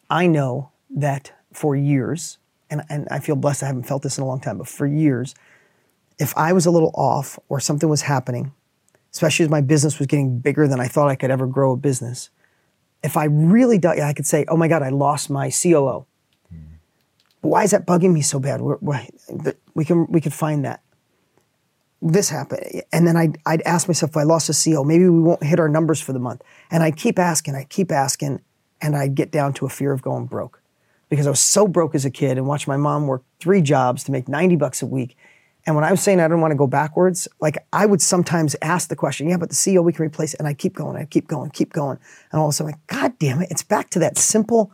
I know that for years, and, and I feel blessed I haven't felt this in a long time, but for years, if I was a little off or something was happening, especially as my business was getting bigger than I thought I could ever grow a business, if I really I could say, "Oh my God, I lost my COO." But why is that bugging me so bad? We're, we're, we can we can find that. This happened, and then I'd, I'd ask myself, if I lost a CO, maybe we won't hit our numbers for the month. And I'd keep asking, I keep asking, and I'd get down to a fear of going broke, because I was so broke as a kid and watched my mom work three jobs to make ninety bucks a week. And when I was saying I didn't want to go backwards, like I would sometimes ask the question, yeah, but the CEO we can replace it. And I keep going, I keep going, keep going. And all of a sudden, like, God damn it, it's back to that simple,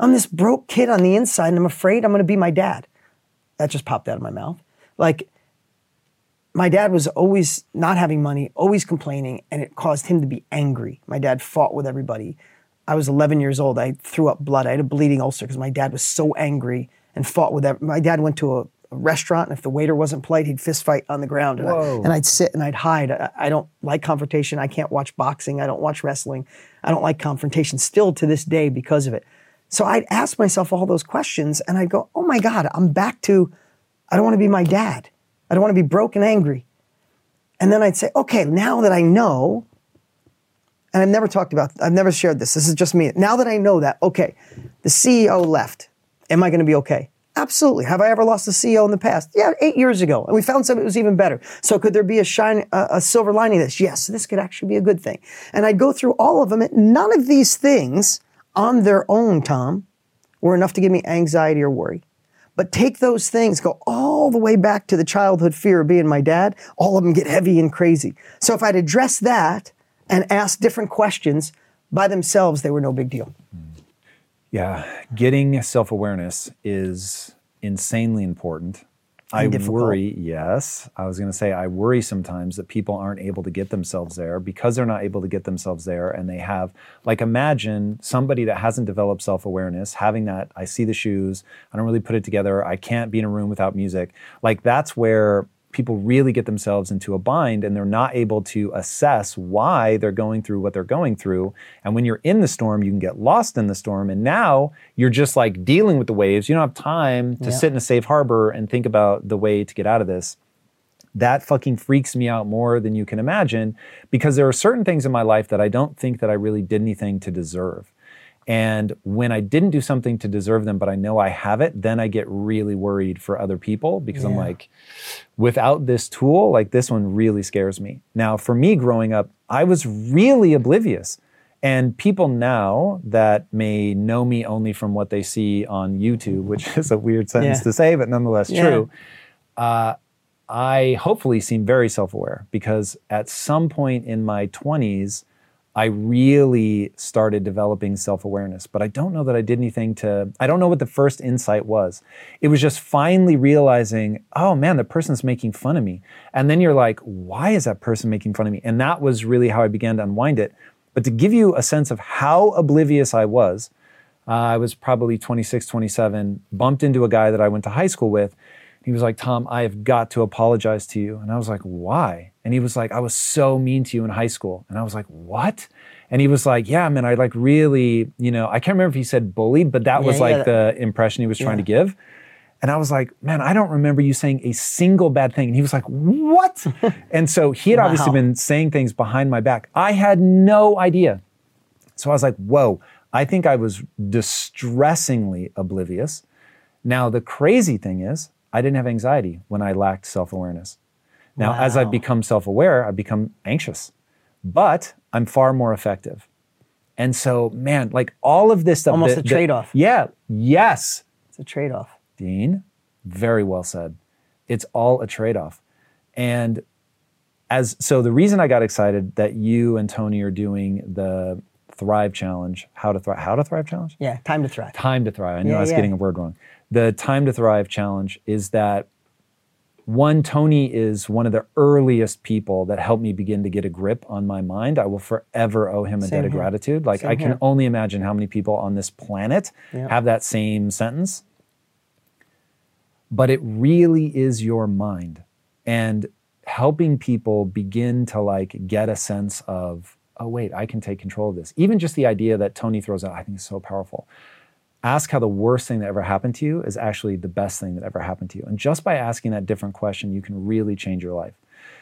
I'm this broke kid on the inside and I'm afraid I'm going to be my dad. That just popped out of my mouth. Like, my dad was always not having money, always complaining, and it caused him to be angry. My dad fought with everybody. I was 11 years old. I threw up blood. I had a bleeding ulcer because my dad was so angry and fought with every, My dad went to a, a restaurant, and if the waiter wasn't polite, he'd fist fight on the ground. And, I, Whoa. I'd sit and I'd hide. I, I don't like confrontation. I can't watch boxing. I don't watch wrestling. I don't like confrontation still to this day because of it. So I'd ask myself all those questions, and I'd go, oh my God, I'm back to, I don't want to be my dad. I don't want to be broke and angry. And then I'd say, okay, now that I know, and I've never talked about, I've never shared this. This is just me. Now that I know that, okay, the CEO left. Am I going to be okay? Absolutely. Have I ever lost a CEO in the past? Yeah, eight years ago, and we found something that was even better. So could there be a shine, a, a silver lining to this? Yes, this could actually be a good thing. And I'd go through all of them. And none of these things, on their own, Tom, were enough to give me anxiety or worry. But take those things, go all the way back to the childhood fear of being my dad, all of them get heavy and crazy. So if I'd address that and ask different questions by themselves, they were no big deal. Yeah, getting self awareness is insanely important. I difficult. worry, yes. I was going to say, I worry sometimes that people aren't able to get themselves there because they're not able to get themselves there and they have, like, imagine somebody that hasn't developed self awareness having that. I see the shoes, I don't really put it together, I can't be in a room without music. Like, that's where people really get themselves into a bind and they're not able to assess why they're going through what they're going through. And when you're in the storm, you can get lost in the storm. And now you're just like dealing with the waves. You don't have time to Yeah. sit in a safe harbor and think about the way to get out of this. That fucking freaks me out more than you can imagine because there are certain things in my life that I don't think that I really did anything to deserve. And when I didn't do something to deserve them, but I know I have it, then I get really worried for other people because I'm like, without this tool, like this one really scares me. Now, for me growing up, I was really oblivious. And people now that may know me only from what they see on YouTube, which is a weird sentence Yeah. to say, but nonetheless Yeah. true, uh, I hopefully seem very self aware because at some point in my 20s, I really started developing self awareness, but I don't know that I did anything to, I don't know what the first insight was. It was just finally realizing, oh man, the person's making fun of me. And then you're like, why is that person making fun of me? And that was really how I began to unwind it. But to give you a sense of how oblivious I was, uh, I was probably 26, 27, bumped into a guy that I went to high school with. He was like, Tom, I have got to apologize to you. And I was like, why? And he was like, I was so mean to you in high school. And I was like, what? And he was like, yeah, man, I like really, you know, I can't remember if he said bullied, but that was Yeah, like yeah. the impression he was trying to give. And I was like, man, I don't remember you saying a single bad thing. And he was like, what? and so he had obviously been saying things behind my back. I had no idea. So I was like, whoa, I think I was distressingly oblivious. Now, the crazy thing is, I didn't have anxiety when I lacked self awareness. Now, as I've become self aware, I've become anxious, but I'm far more effective. And so, man, like all of this stuff. Almost that- a trade-off. Yeah. Yes. It's a trade off. Dean, very well said. It's all a trade off. And as so the reason I got excited that you and Tony are doing the Thrive Challenge, how to thrive, how to thrive challenge? Yeah, time to thrive. Time to thrive. I knew Yeah, I was yeah. getting a word wrong. The Time to Thrive Challenge is that one, Tony is one of the earliest people that helped me begin to get a grip on my mind. I will forever owe him a Same debt of here. gratitude. Like Same I can here. only imagine how many people on this planet Yeah. have that same sentence. But it really is your mind. And helping people begin to like get a sense of, oh wait, I can take control of this. Even just the idea that Tony throws out, I think is so powerful ask how the worst thing that ever happened to you is actually the best thing that ever happened to you. And just by asking that different question, you can really change your life.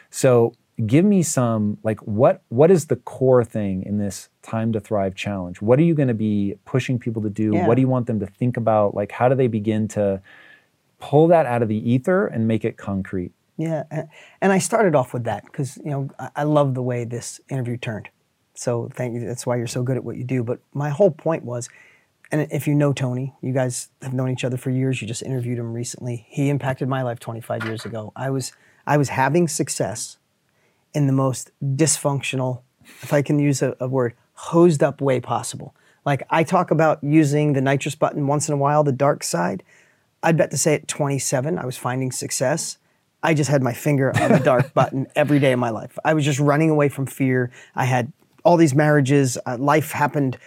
So give me some like what what is the core thing in this time to thrive challenge? What are you going to be pushing people to do? Yeah. What do you want them to think about? Like how do they begin to pull that out of the ether and make it concrete? Yeah, and I started off with that because you know I, I love the way this interview turned. So thank you. That's why you're so good at what you do. But my whole point was, and if you know Tony, you guys have known each other for years. You just interviewed him recently. He impacted my life 25 years ago. I was I was having success in the most dysfunctional, if I can use a, a word, hosed up way possible. Like I talk about using the nitrous button once in a while, the dark side. I'd bet to say at 27, I was finding success. I just had my finger on the dark button every day of my life. I was just running away from fear. I had all these marriages. Uh, life happened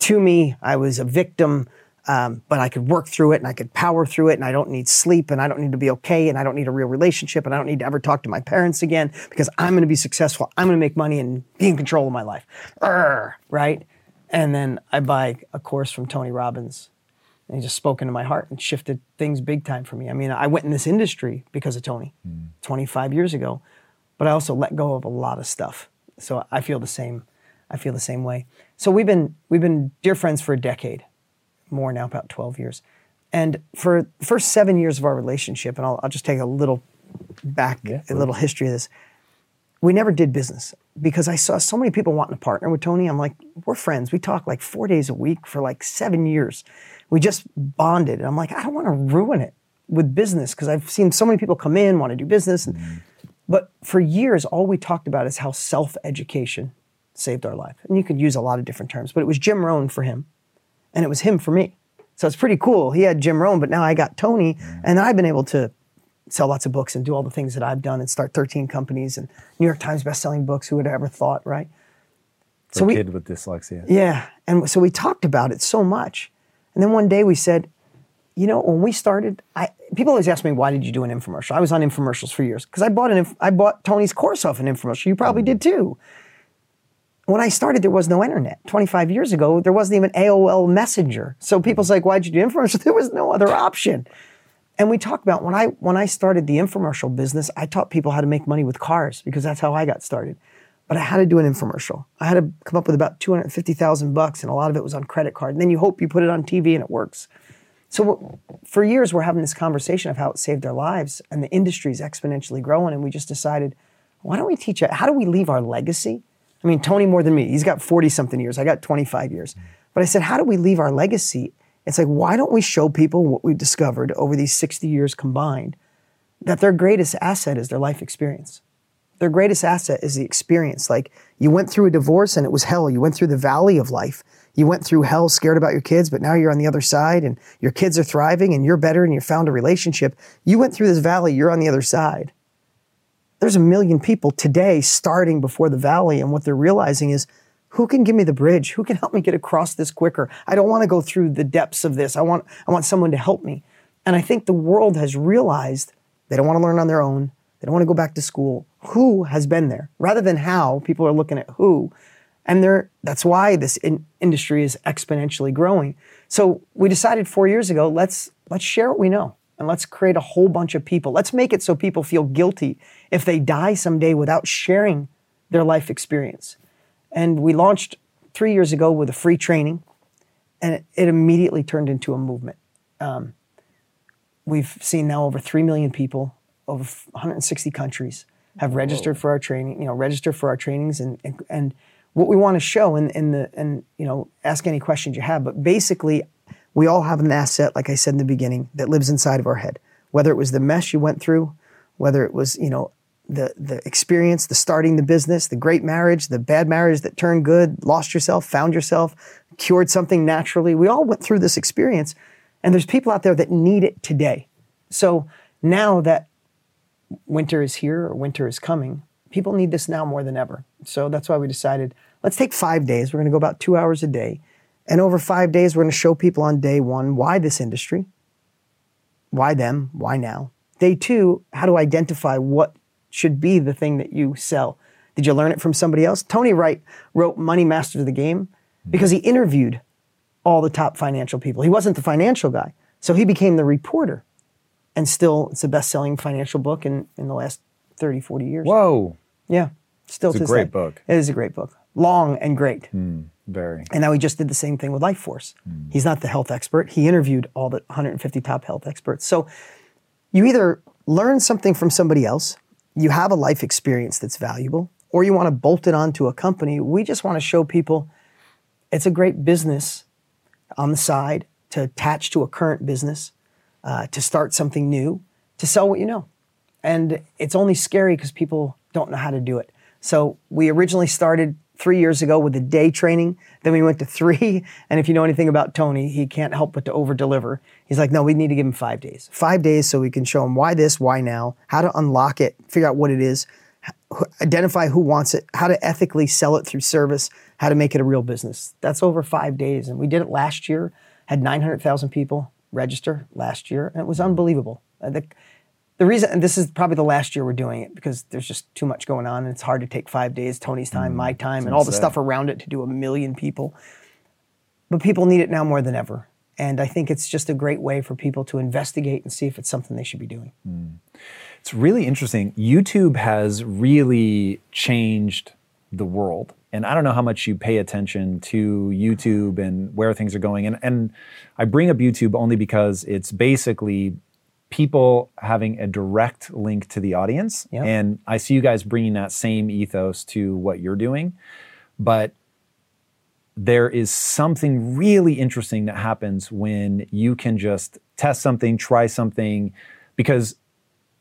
to me. I was a victim, um, but I could work through it and I could power through it. And I don't need sleep and I don't need to be okay and I don't need a real relationship and I don't need to ever talk to my parents again because I'm going to be successful. I'm going to make money and be in control of my life. Urgh, right? And then I buy a course from Tony Robbins and he just spoke into my heart and shifted things big time for me. I mean, I went in this industry because of Tony 25 years ago, but I also let go of a lot of stuff. So I feel the same. I feel the same way. So we've been we've been dear friends for a decade, more now, about 12 years. And for the first seven years of our relationship, and I'll, I'll just take a little back, Yeah, a little history of this. We never did business because I saw so many people wanting to partner with Tony. I'm like, we're friends. We talk like four days a week for like seven years. We just bonded. And I'm like, I don't want to ruin it with business because I've seen so many people come in, want to do business. And, But for years, all we talked about is how self education saved our life. And you could use a lot of different terms, but it was Jim Rohn for him, and it was him for me. So it's pretty cool. He had Jim Rohn, but now I got Tony, and I've been able to sell lots of books and do all the things that I've done and start 13 companies and New York Times best-selling books. Who would have ever thought, right? For So a we- kid with dyslexia. Yeah. And so we talked about it so much. And then one day we said, you know, when we started, I people always ask me, why did you do an infomercial? I was on infomercials for years because I bought an inf- I bought Tony's course off an infomercial. You probably mm. did too. When I started, there was no internet. 25 years ago, there wasn't even AOL Messenger. So people's like, why'd you do infomercials? There was no other option. And we talked about when I when I started the infomercial business, I taught people how to make money with cars because that's how I got started. but I had to do an infomercial. I had to come up with about 250,000 bucks and a lot of it was on credit card. And then you hope you put it on TV and it works. So for years we're having this conversation of how it saved their lives and the industry is exponentially growing and we just decided why don't we teach it? How do we leave our legacy? I mean, Tony more than me. He's got 40 something years. I got 25 years. But I said, how do we leave our legacy? It's like, why don't we show people what we've discovered over these 60 years combined that their greatest asset is their life experience? Their greatest asset is the experience. Like you went through a divorce and it was hell. You went through the valley of life. You went through hell scared about your kids, but now you're on the other side and your kids are thriving and you're better and you found a relationship. You went through this valley, you're on the other side there's a million people today starting before the valley, and what they're realizing is who can give me the bridge? Who can help me get across this quicker? I don't want to go through the depths of this. I want, I want someone to help me. And I think the world has realized they don't want to learn on their own. They don't want to go back to school. Who has been there? Rather than how, people are looking at who. And they're, that's why this in, industry is exponentially growing. So we decided four years ago, let's, let's share what we know and let's create a whole bunch of people. Let's make it so people feel guilty if they die someday without sharing their life experience. And we launched three years ago with a free training, and it, it immediately turned into a movement. Um, we've seen now over 3 million people, over 160 countries have registered for our training, you know, register for our trainings and, and, and what we want to show in, in the, and, you know, ask any questions you have, but basically we all have an asset, like I said in the beginning, that lives inside of our head. Whether it was the mess you went through, whether it was, you know, the the experience, the starting the business, the great marriage, the bad marriage that turned good, lost yourself, found yourself, cured something naturally. We all went through this experience, and there's people out there that need it today. So now that winter is here or winter is coming, people need this now more than ever. So that's why we decided let's take five days. We're going to go about two hours a day. And over five days, we're going to show people on day one why this industry, why them, why now. Day two, how to identify what should be the thing that you sell. Did you learn it from somebody else? Tony Wright wrote Money Master of the Game because he interviewed all the top financial people. He wasn't the financial guy, so he became the reporter. And still, it's the best selling financial book in, in the last 30, 40 years. Whoa. Yeah, still It's a great day. book. It is a great book. Long and great. Hmm. Very. And now he just did the same thing with Life Force. He's not the health expert. He interviewed all the 150 top health experts. So you either learn something from somebody else, you have a life experience that's valuable, or you want to bolt it onto a company. We just want to show people it's a great business on the side to attach to a current business, uh, to start something new, to sell what you know. And it's only scary because people don't know how to do it. So we originally started three years ago with a day training. Then we went to three. And if you know anything about Tony, he can't help but to over deliver. He's like, no, we need to give him five days. Five days so we can show him why this, why now, how to unlock it, figure out what it is, identify who wants it, how to ethically sell it through service, how to make it a real business. That's over five days. And we did it last year, had 900,000 people register last year, and it was unbelievable. Uh, the, the reason, and this is probably the last year we're doing it because there's just too much going on and it's hard to take five days, Tony's time, mm, my time, and all the stuff around it to do a million people. But people need it now more than ever. And I think it's just a great way for people to investigate and see if it's something they should be doing. Mm. It's really interesting. YouTube has really changed the world. And I don't know how much you pay attention to YouTube and where things are going. And, and I bring up YouTube only because it's basically people having a direct link to the audience. Yeah. And I see you guys bringing that same ethos to what you're doing. But there is something really interesting that happens when you can just test something, try something, because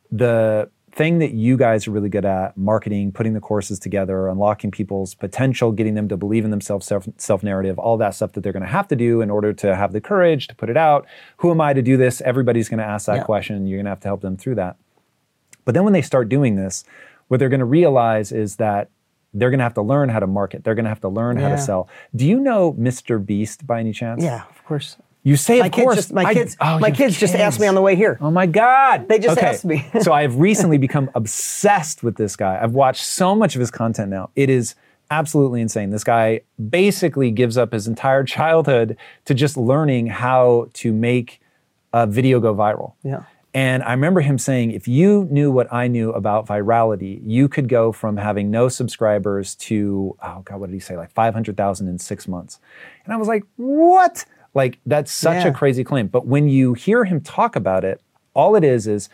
the thing that you guys are really good at marketing putting the courses together unlocking people's potential getting them to believe in themselves self, self-narrative all that stuff that they're going to have to do in order to have the courage to put it out. Who am i to do this? Everybody's going to ask that Yeah. question you're going to have to help them through that. But then when they start doing this what they're going to realize is that they're going to have to learn how to market. They're going to have to learn how to sell. Do you know mr beast by any chance? Yeah, of course. You say of kids course just my I- kids oh, my your kids just asked me on the way here. Oh my God. They just asked me. so I've recently become obsessed with this guy. I've watched so much of his content now. It is absolutely insane. This guy basically gives up his entire childhood to just learning how to make a video go viral. Yeah. And I remember him saying, if you knew what I knew about virality, you could go from having no subscribers to, oh God, what did he say? Like 500,000 in six months. And I was like, what? Like, that's such Yeah. a crazy claim. But when you hear him talk about it, all it is is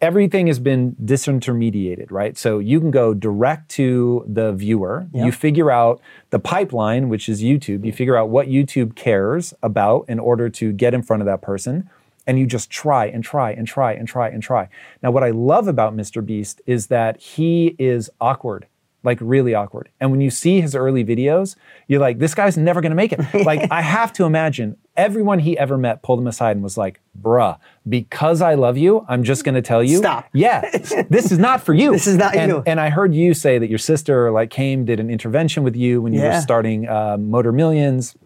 everything has been disintermediated, right? So you can go direct to the viewer. Yeah. You figure out the pipeline, which is YouTube. You figure out what YouTube cares about in order to get in front of that person. And you just try and try and try and try and try. Now, what I love about Mr. Beast is that he is awkward, like really awkward. And when you see his early videos, you're like, this guy's never gonna make it. like, I have to imagine everyone he ever met pulled him aside and was like, bruh, because I love you, I'm just gonna tell you. Stop. Yeah, this is not for you. This is not and, you. And I heard you say that your sister like came, did an intervention with you when you were starting uh, Motor Millions.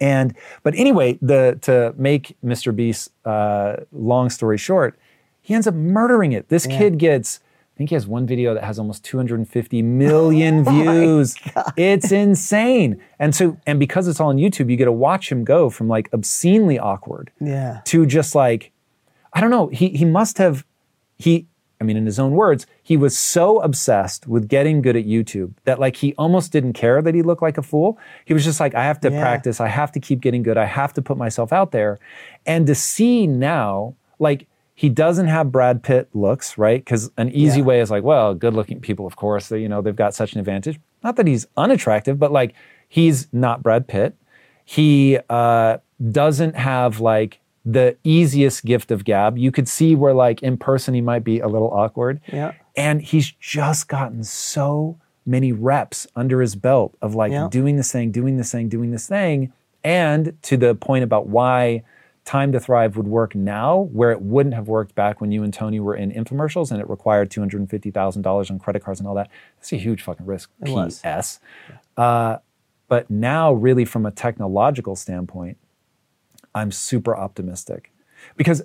And but anyway, the to make Mr. Beast uh, long story short, he ends up murdering it. This kid gets, think he has one video that has almost 250 million Oh views. It's insane. And so, and because it's all on YouTube, you get to watch him go from like obscenely awkward Yeah. to just like, I don't know. He he must have he. I mean, in his own words, he was so obsessed with getting good at YouTube that like he almost didn't care that he looked like a fool. He was just like, I have to Yeah. practice. I have to keep getting good. I have to put myself out there. And to see now, like he doesn't have Brad Pitt looks, right? Because an easy Yeah. way is like, well, good-looking people, of course, they, you know, they've got such an advantage. Not that he's unattractive, but like he's not Brad Pitt. He uh, doesn't have like the easiest gift of gab. You could see where like in person he might be a little awkward. Yeah. And he's just gotten so many reps under his belt of like Yeah. doing this thing, doing this thing, doing this thing. And to the point about why Time to Thrive would work now, where it wouldn't have worked back when you and Tony were in infomercials and it required $250,000 on credit cards and all that. That's a huge fucking risk. It. PS. Uh, but now, really, from a technological standpoint, I'm super optimistic because.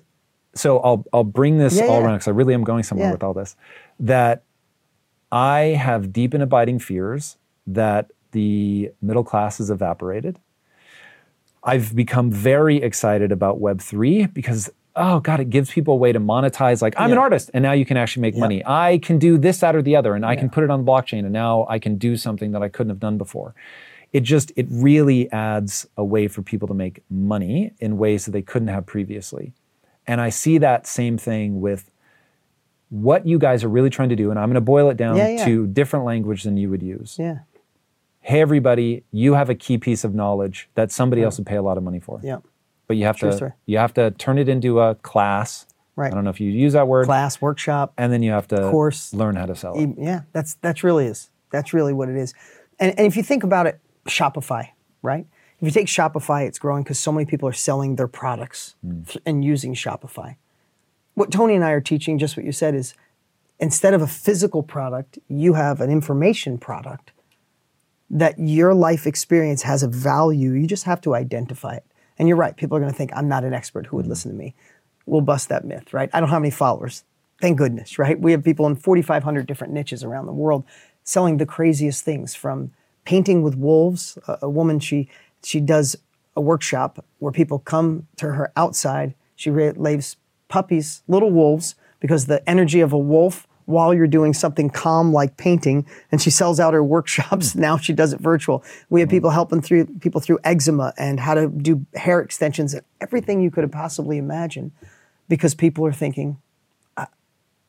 So I'll I'll bring this Yeah, all yeah. around because I really am going somewhere Yeah. with all this. That I have deep and abiding fears that the middle class has evaporated. I've become very excited about Web3 because, oh God, it gives people a way to monetize. Like, I'm an artist and now you can actually make money. I can do this, that, or the other, and I can put it on the blockchain and now I can do something that I couldn't have done before. It just, it really adds a way for people to make money in ways that they couldn't have previously. And I see that same thing with what you guys are really trying to do. And I'm going to boil it down Yeah, yeah. to different language than you would use Yeah. Hey everybody you have a key piece of knowledge that somebody else would pay a lot of money for Yeah. but you have True to story. you have to turn it into a class Right. i don't know if you use that word Class, workshop. and then you have to Course. learn how to sell it Yeah, that's that's really is. That's really what it is. And, and if you think about it, Shopify, right? If you take Shopify, it's growing because so many people are selling their products mm. th- and using Shopify. What Tony and I are teaching, just what you said, is instead of a physical product, you have an information product that your life experience has a value. You just have to identify it. And you're right, people are going to think, I'm not an expert. Who would listen to me? We'll bust that myth, right? I don't have any followers. Thank goodness, right? We have people in 4,500 different niches around the world selling the craziest things from painting with wolves. A, a woman, she, she does a workshop where people come to her outside. She lays puppies, little wolves, because the energy of a wolf while you're doing something calm like painting, and she sells out her workshops. Now she does it virtual. We have mm-hmm. people helping through people through eczema and how to do hair extensions and everything you could have possibly imagined, because people are thinking, I,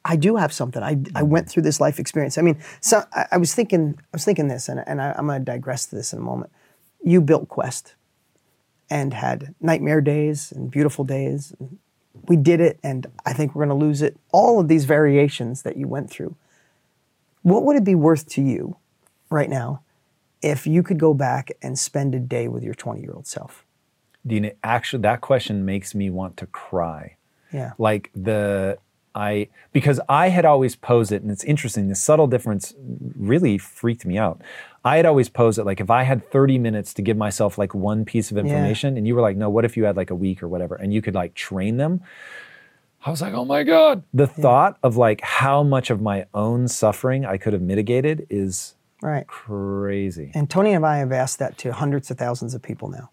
I do have something. I, I mm-hmm. went through this life experience. I mean, so I, I was thinking, I was thinking this, and, and I, I'm going to digress to this in a moment. You built Quest and had nightmare days and beautiful days. And we did it, and I think we're going to lose it. All of these variations that you went through. What would it be worth to you right now if you could go back and spend a day with your 20 year old self? Dean, actually that question makes me want to cry Yeah. like the I because I had always posed it, and it's interesting. The subtle difference really freaked me out. I had always posed it like if I had 30 minutes to give myself like one piece of information, and you were like, no, what if you had like a week or whatever, and you could like train them. I was like, oh my God. The thought of like how much of my own suffering I could have mitigated is Right. crazy. And Tony and I have asked that to hundreds of thousands of people now.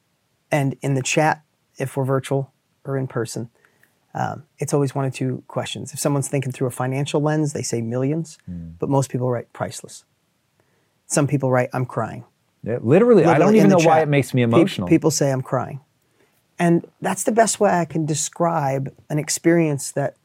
And in the chat, if we're virtual or in person, Um, it's always one or two questions. If someone's thinking through a financial lens, they say millions, but most people write priceless. Some people write, I'm crying. Yeah, literally, I don't even know the why it makes me emotional. People say I'm crying. And that's the best way I can describe an experience that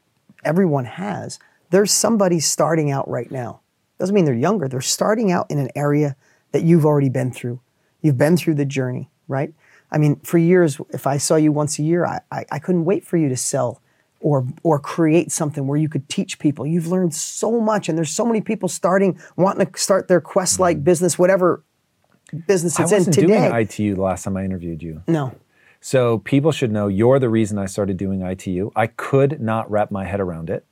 everyone has. There's somebody starting out right now. Doesn't mean they're younger. They're starting out in an area that you've already been through. You've been through the journey, right? I mean, for years, if I saw you once a year, I, I, I couldn't wait for you to sell or or create something where you could teach people. You've learned so much, and there's so many people starting, wanting to start their quest-like business, whatever business Mm-hmm. I it's in wasn't today. doing ITU the last time I interviewed you. no, So people should know you're the reason I started doing ITU. I could not wrap my head around it,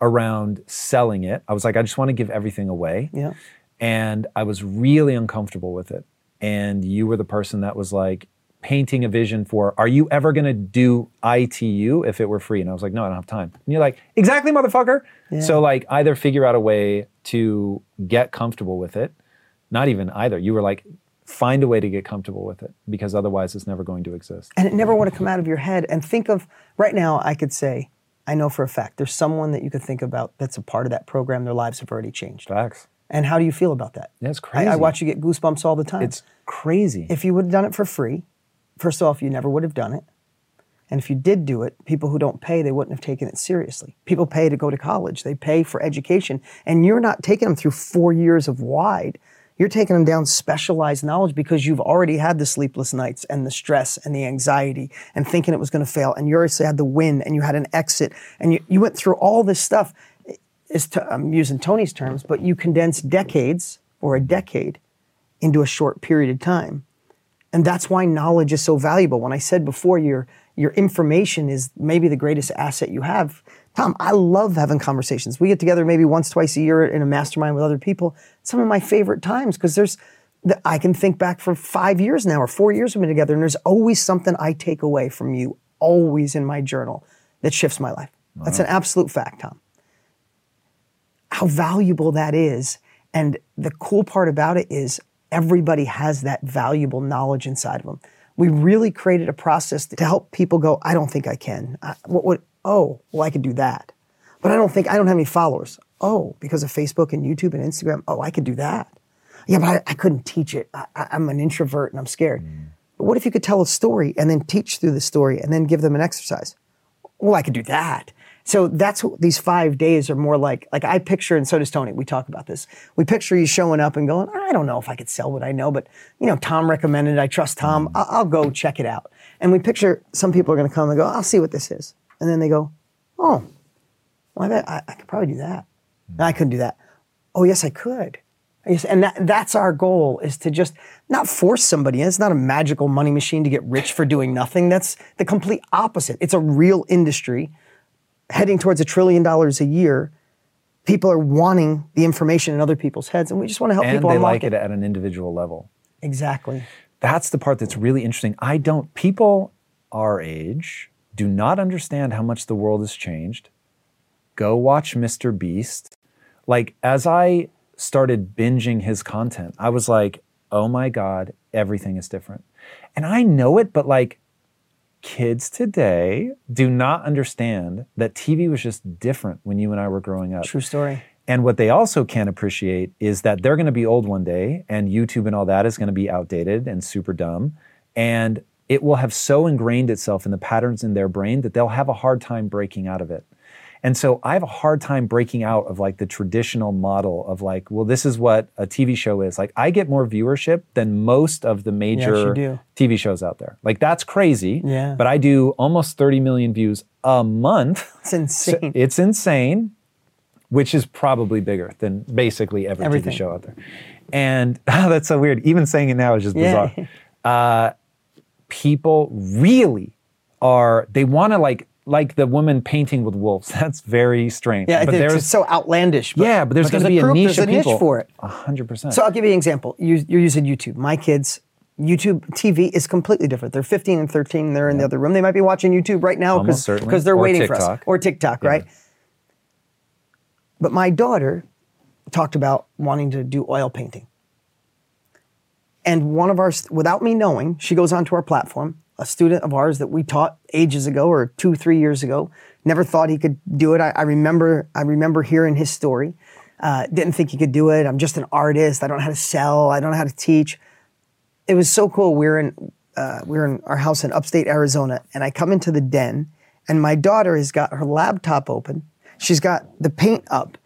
around selling it. I was like, I just want to give everything away. Yeah. And I was really uncomfortable with it. And you were the person that was like painting a vision for, are you ever going to do ITU if it were free? And I was like, no, I don't have time. And you're like, exactly, motherfucker. So like either figure out a way to get comfortable with it. Not even either. You were like, find a way to get comfortable with it because otherwise it's never going to exist. and it never would have come out of your head. And think of right now, I could say, I know for a fact there's someone that you could think about that's a part of that program. Their lives have already changed. Facts. And how do you feel about that? That's it's I, I watch you get goosebumps all the time. It's crazy. if you would have done it for free, first off, you never would have done it. And if you did do it, people who don't pay, they wouldn't have taken it seriously. People pay to go to college, they pay for education, and you're not taking them through four years of wide. You're taking them down specialized knowledge because you've already had the sleepless nights and the stress and the anxiety and thinking it was going to fail. And you already had the win and you had an exit and you, you went through all this stuff. Eh, is to, I'm using Tony's terms, but you condensed decades or a decade into a short period of time. And that's why knowledge is so valuable. When I said before, your your information is maybe the greatest asset you have. Tom, I love having conversations. We get together maybe once, twice a year in a mastermind with other people. Some of my favorite times because there's, the- I can think back for five years now or four years we've been together, and there's always something I take away from you, always in my journal that shifts my life. That's an absolute fact, Tom how valuable that is. And the cool part about it is everybody has that valuable knowledge inside of them. We really created a process to help people go, I don't think I can. I, what would, oh, well, I could do that. But I don't think, I don't have any followers. Oh, because of Facebook and YouTube and Instagram, oh, I could do that. Yeah, but I, I couldn't teach it. I, I'm an introvert and I'm scared. But what if you could tell a story and then teach through the story and then give them an exercise? well, I could do that. So that's what these five days are more like. Like I picture, and so does Tony. We talk about this. We picture you showing up and going, I don't know if I could sell what I know, but you know, Tom recommended. I trust Tom. Mm. I'll, I'll go check it out. And we picture some people are going to come and go, I'll see what this is, and then they go, Oh, well, I, bet I, I could probably do that. No, I couldn't do that. Oh, yes, I could. Yes, and that, that's our goal is to just not force somebody in. It's not a magical money machine to get rich for doing nothing. That's the complete opposite. It's a real industry heading towards a trillion dollars a year. People are wanting the information in other people's heads, and we just want to help and people they unlock like it at an individual level. Exactly. That's the part that's really interesting. I don't, people our age do not understand how much the world has changed. Go watch Mr. Beast. Like, as I started binging his content, I was like, oh my God, everything is different. And I know it, but like, kids today do not understand that TV was just different when you and I were growing up. True story. And what they also can't appreciate is that they're going to be old one day and YouTube and all that is going to be outdated and super dumb. And it will have so ingrained itself in the patterns in their brain that they'll have a hard time breaking out of it. And so I have a hard time breaking out of like the traditional model of like, well, this is what a TV show is. Like I get more viewership than most of the major do. TV shows out there. Like that's crazy. Yeah. But I do almost 30 million views a month. It's insane. It's insane, which is probably bigger than basically every Everything. TV show out there. And that's so weird. Even saying it now is just Yeah. bizarre. Uh, people really are, they want to like, like the woman painting with wolves. That's very strange. yeah, but it's, there's, it's so outlandish. But, yeah, but there's going to be a, group, niche there's a niche for it. A hundred percent. So I'll give you an example. You, you're using YouTube. My kids, YouTube TV is completely different. They're 15 and 13. They're in the other room. They might be watching YouTube right now because they're Or waiting for us or TikTok, right? But my daughter talked about wanting to do oil painting. And one of our, without me knowing, she goes onto our platform a student of ours that we taught ages ago or two, three years ago. Never thought he could do it. I, I remember, I remember hearing his story. Uh, didn't think he could do it. I'm just an artist. I don't know how to sell. I don't know how to teach. It was so cool. We were in, uh, we were in our house in upstate Arizona, and I come into the den, and my daughter has got her laptop open. She's got the paint up,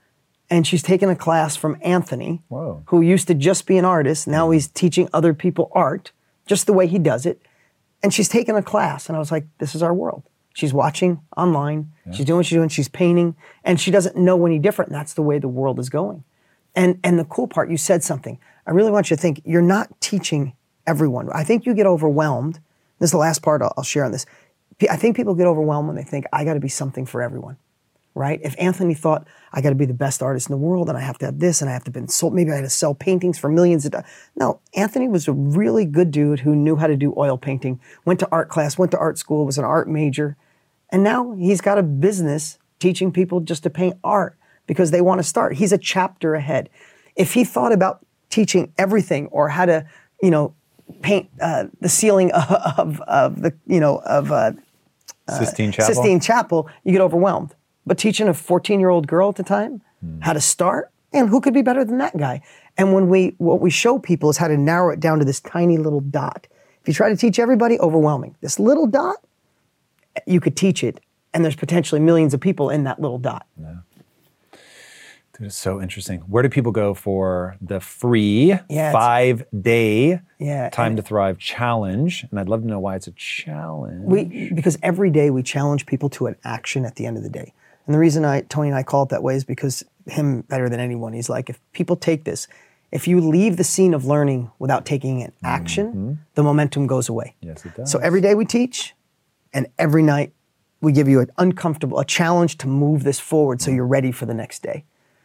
and she's taken a class from Anthony, Whoa. who used to just be an artist. Now he's teaching other people art, just the way he does it. And she's taken a class, and I was like, this is our world. She's watching online, she's doing what she's doing, she's painting, and she doesn't know any different. And that's the way the world is going. And and the cool part, you said something. I really want you to think you're not teaching everyone. I think you get overwhelmed. This is the last part I'll, I'll share on this. I think people get overwhelmed when they think I got to be something for everyone right? If Anthony thought I got to be the best artist in the world and I have to have this and I have to be sold, maybe I had to sell paintings for millions of dollars. No, Anthony was a really good dude who knew how to do oil painting, went to art class, went to art school, was an art major, and now he's got a business teaching people just to paint art because they want to start. He's a chapter ahead. If he thought about teaching everything or how to, you know, paint uh, the ceiling of, of the, you know, of uh, Sistine Chapel. Sistine Chapel, you get overwhelmed. But teaching a 14 year old girl at the time hmm. how to start, and who could be better than that guy? And when we, what we show people is how to narrow it down to this tiny little dot. If you try to teach everybody, overwhelming. This little dot, you could teach it, and there's potentially millions of people in that little dot. Dude, it's so interesting. Where do people go for the free Yeah, five day Yeah, Time to Thrive challenge? And I'd love to know why it's a challenge. We because every day we challenge people to an action at the end of the day. And the reason I Tony and I call it that way is because him better than anyone. He's like, if people take this, if you leave the scene of learning without taking an action, mm-hmm. the momentum goes away. yes, it does. So every day we teach, and every night we give you an uncomfortable, a challenge to move this forward so mm. you're ready for the next day.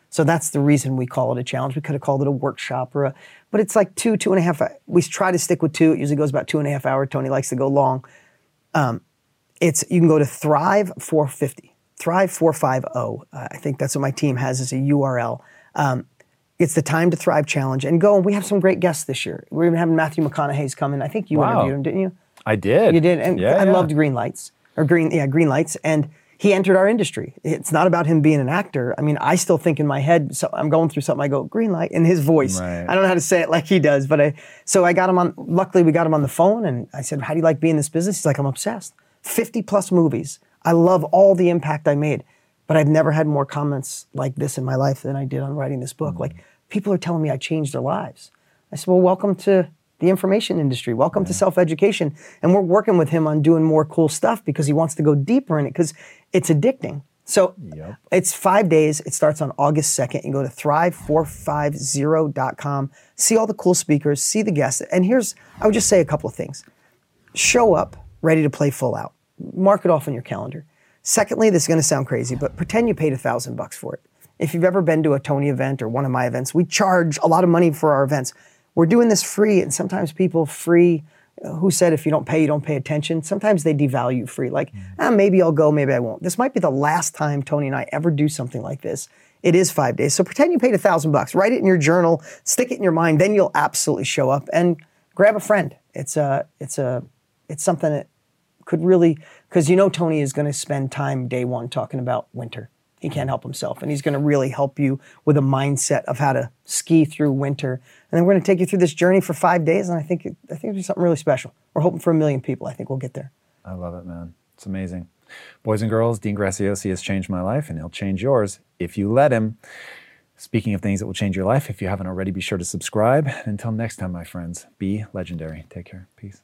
So that's the reason we call it a challenge. We could have called it a workshop or a, but it's like two, two and a half. Uh, we try to stick with two. It usually goes about two and a half hour. Tony likes to go long. Um, it's you can go to Thrive 450, Thrive 450. Uh, I think that's what my team has as a URL. Um, it's the Time to Thrive challenge, and go. And we have some great guests this year. We're even having Matthew McConaughey's coming. I think you Wow. interviewed him, didn't you? I did. You did, and yeah, I yeah. loved Green Lights or Green, yeah, Green Lights, and he entered our industry. It's not about him being an actor. I mean, I still think in my head, so I'm going through something. I go Green Light in his voice. Right. I don't know how to say it like he does, but I. So I got him on. Luckily, we got him on the phone, and I said, "How do you like being in this business?" He's like, "I'm obsessed. 50 plus movies. I love all the impact I made, but I've never had more comments like this in my life than I did on writing this book. Like mm-hmm. people are telling me I changed their lives. I said, well, welcome to the information industry. Welcome to self education. And we're working with him on doing more cool stuff because he wants to go deeper in it because it's addicting. So Yep. it's five days. It starts on August 2nd. You go to thrive450.com, see all the cool speakers, see the guests. And here's, I would just say a couple of things. Show up ready to play full out. Mark it off on your calendar. Secondly, this is going to sound crazy, but pretend you paid a thousand bucks for it. If you've ever been to a Tony event or one of my events, we charge a lot of money for our events. We're doing this free, and sometimes people free. uh, Who said if you don't pay, you don't pay attention? Sometimes they devalue free. Like, ah, maybe I'll go, maybe I won't. This might be the last time Tony and I ever do something like this. It is five days, so pretend you paid a thousand bucks. Write it in your journal, stick it in your mind. Then you'll absolutely show up and grab a friend. It's a, it's a, it's something that could really because you know Tony is going to spend time day one talking about winter. He can't help himself, and he's going to really help you with a mindset of how to ski through winter. And then we're going to take you through this journey for five days, and I think I think it'll be something really special. We're hoping for a million people. I think we'll get there. I love it, man. It's amazing. Boys and girls, Dean Graziosi has changed my life, and he'll change yours if you let him. Speaking of things that will change your life, if you haven't already, be sure to subscribe. Until next time, my friends, be legendary. Take care. Peace.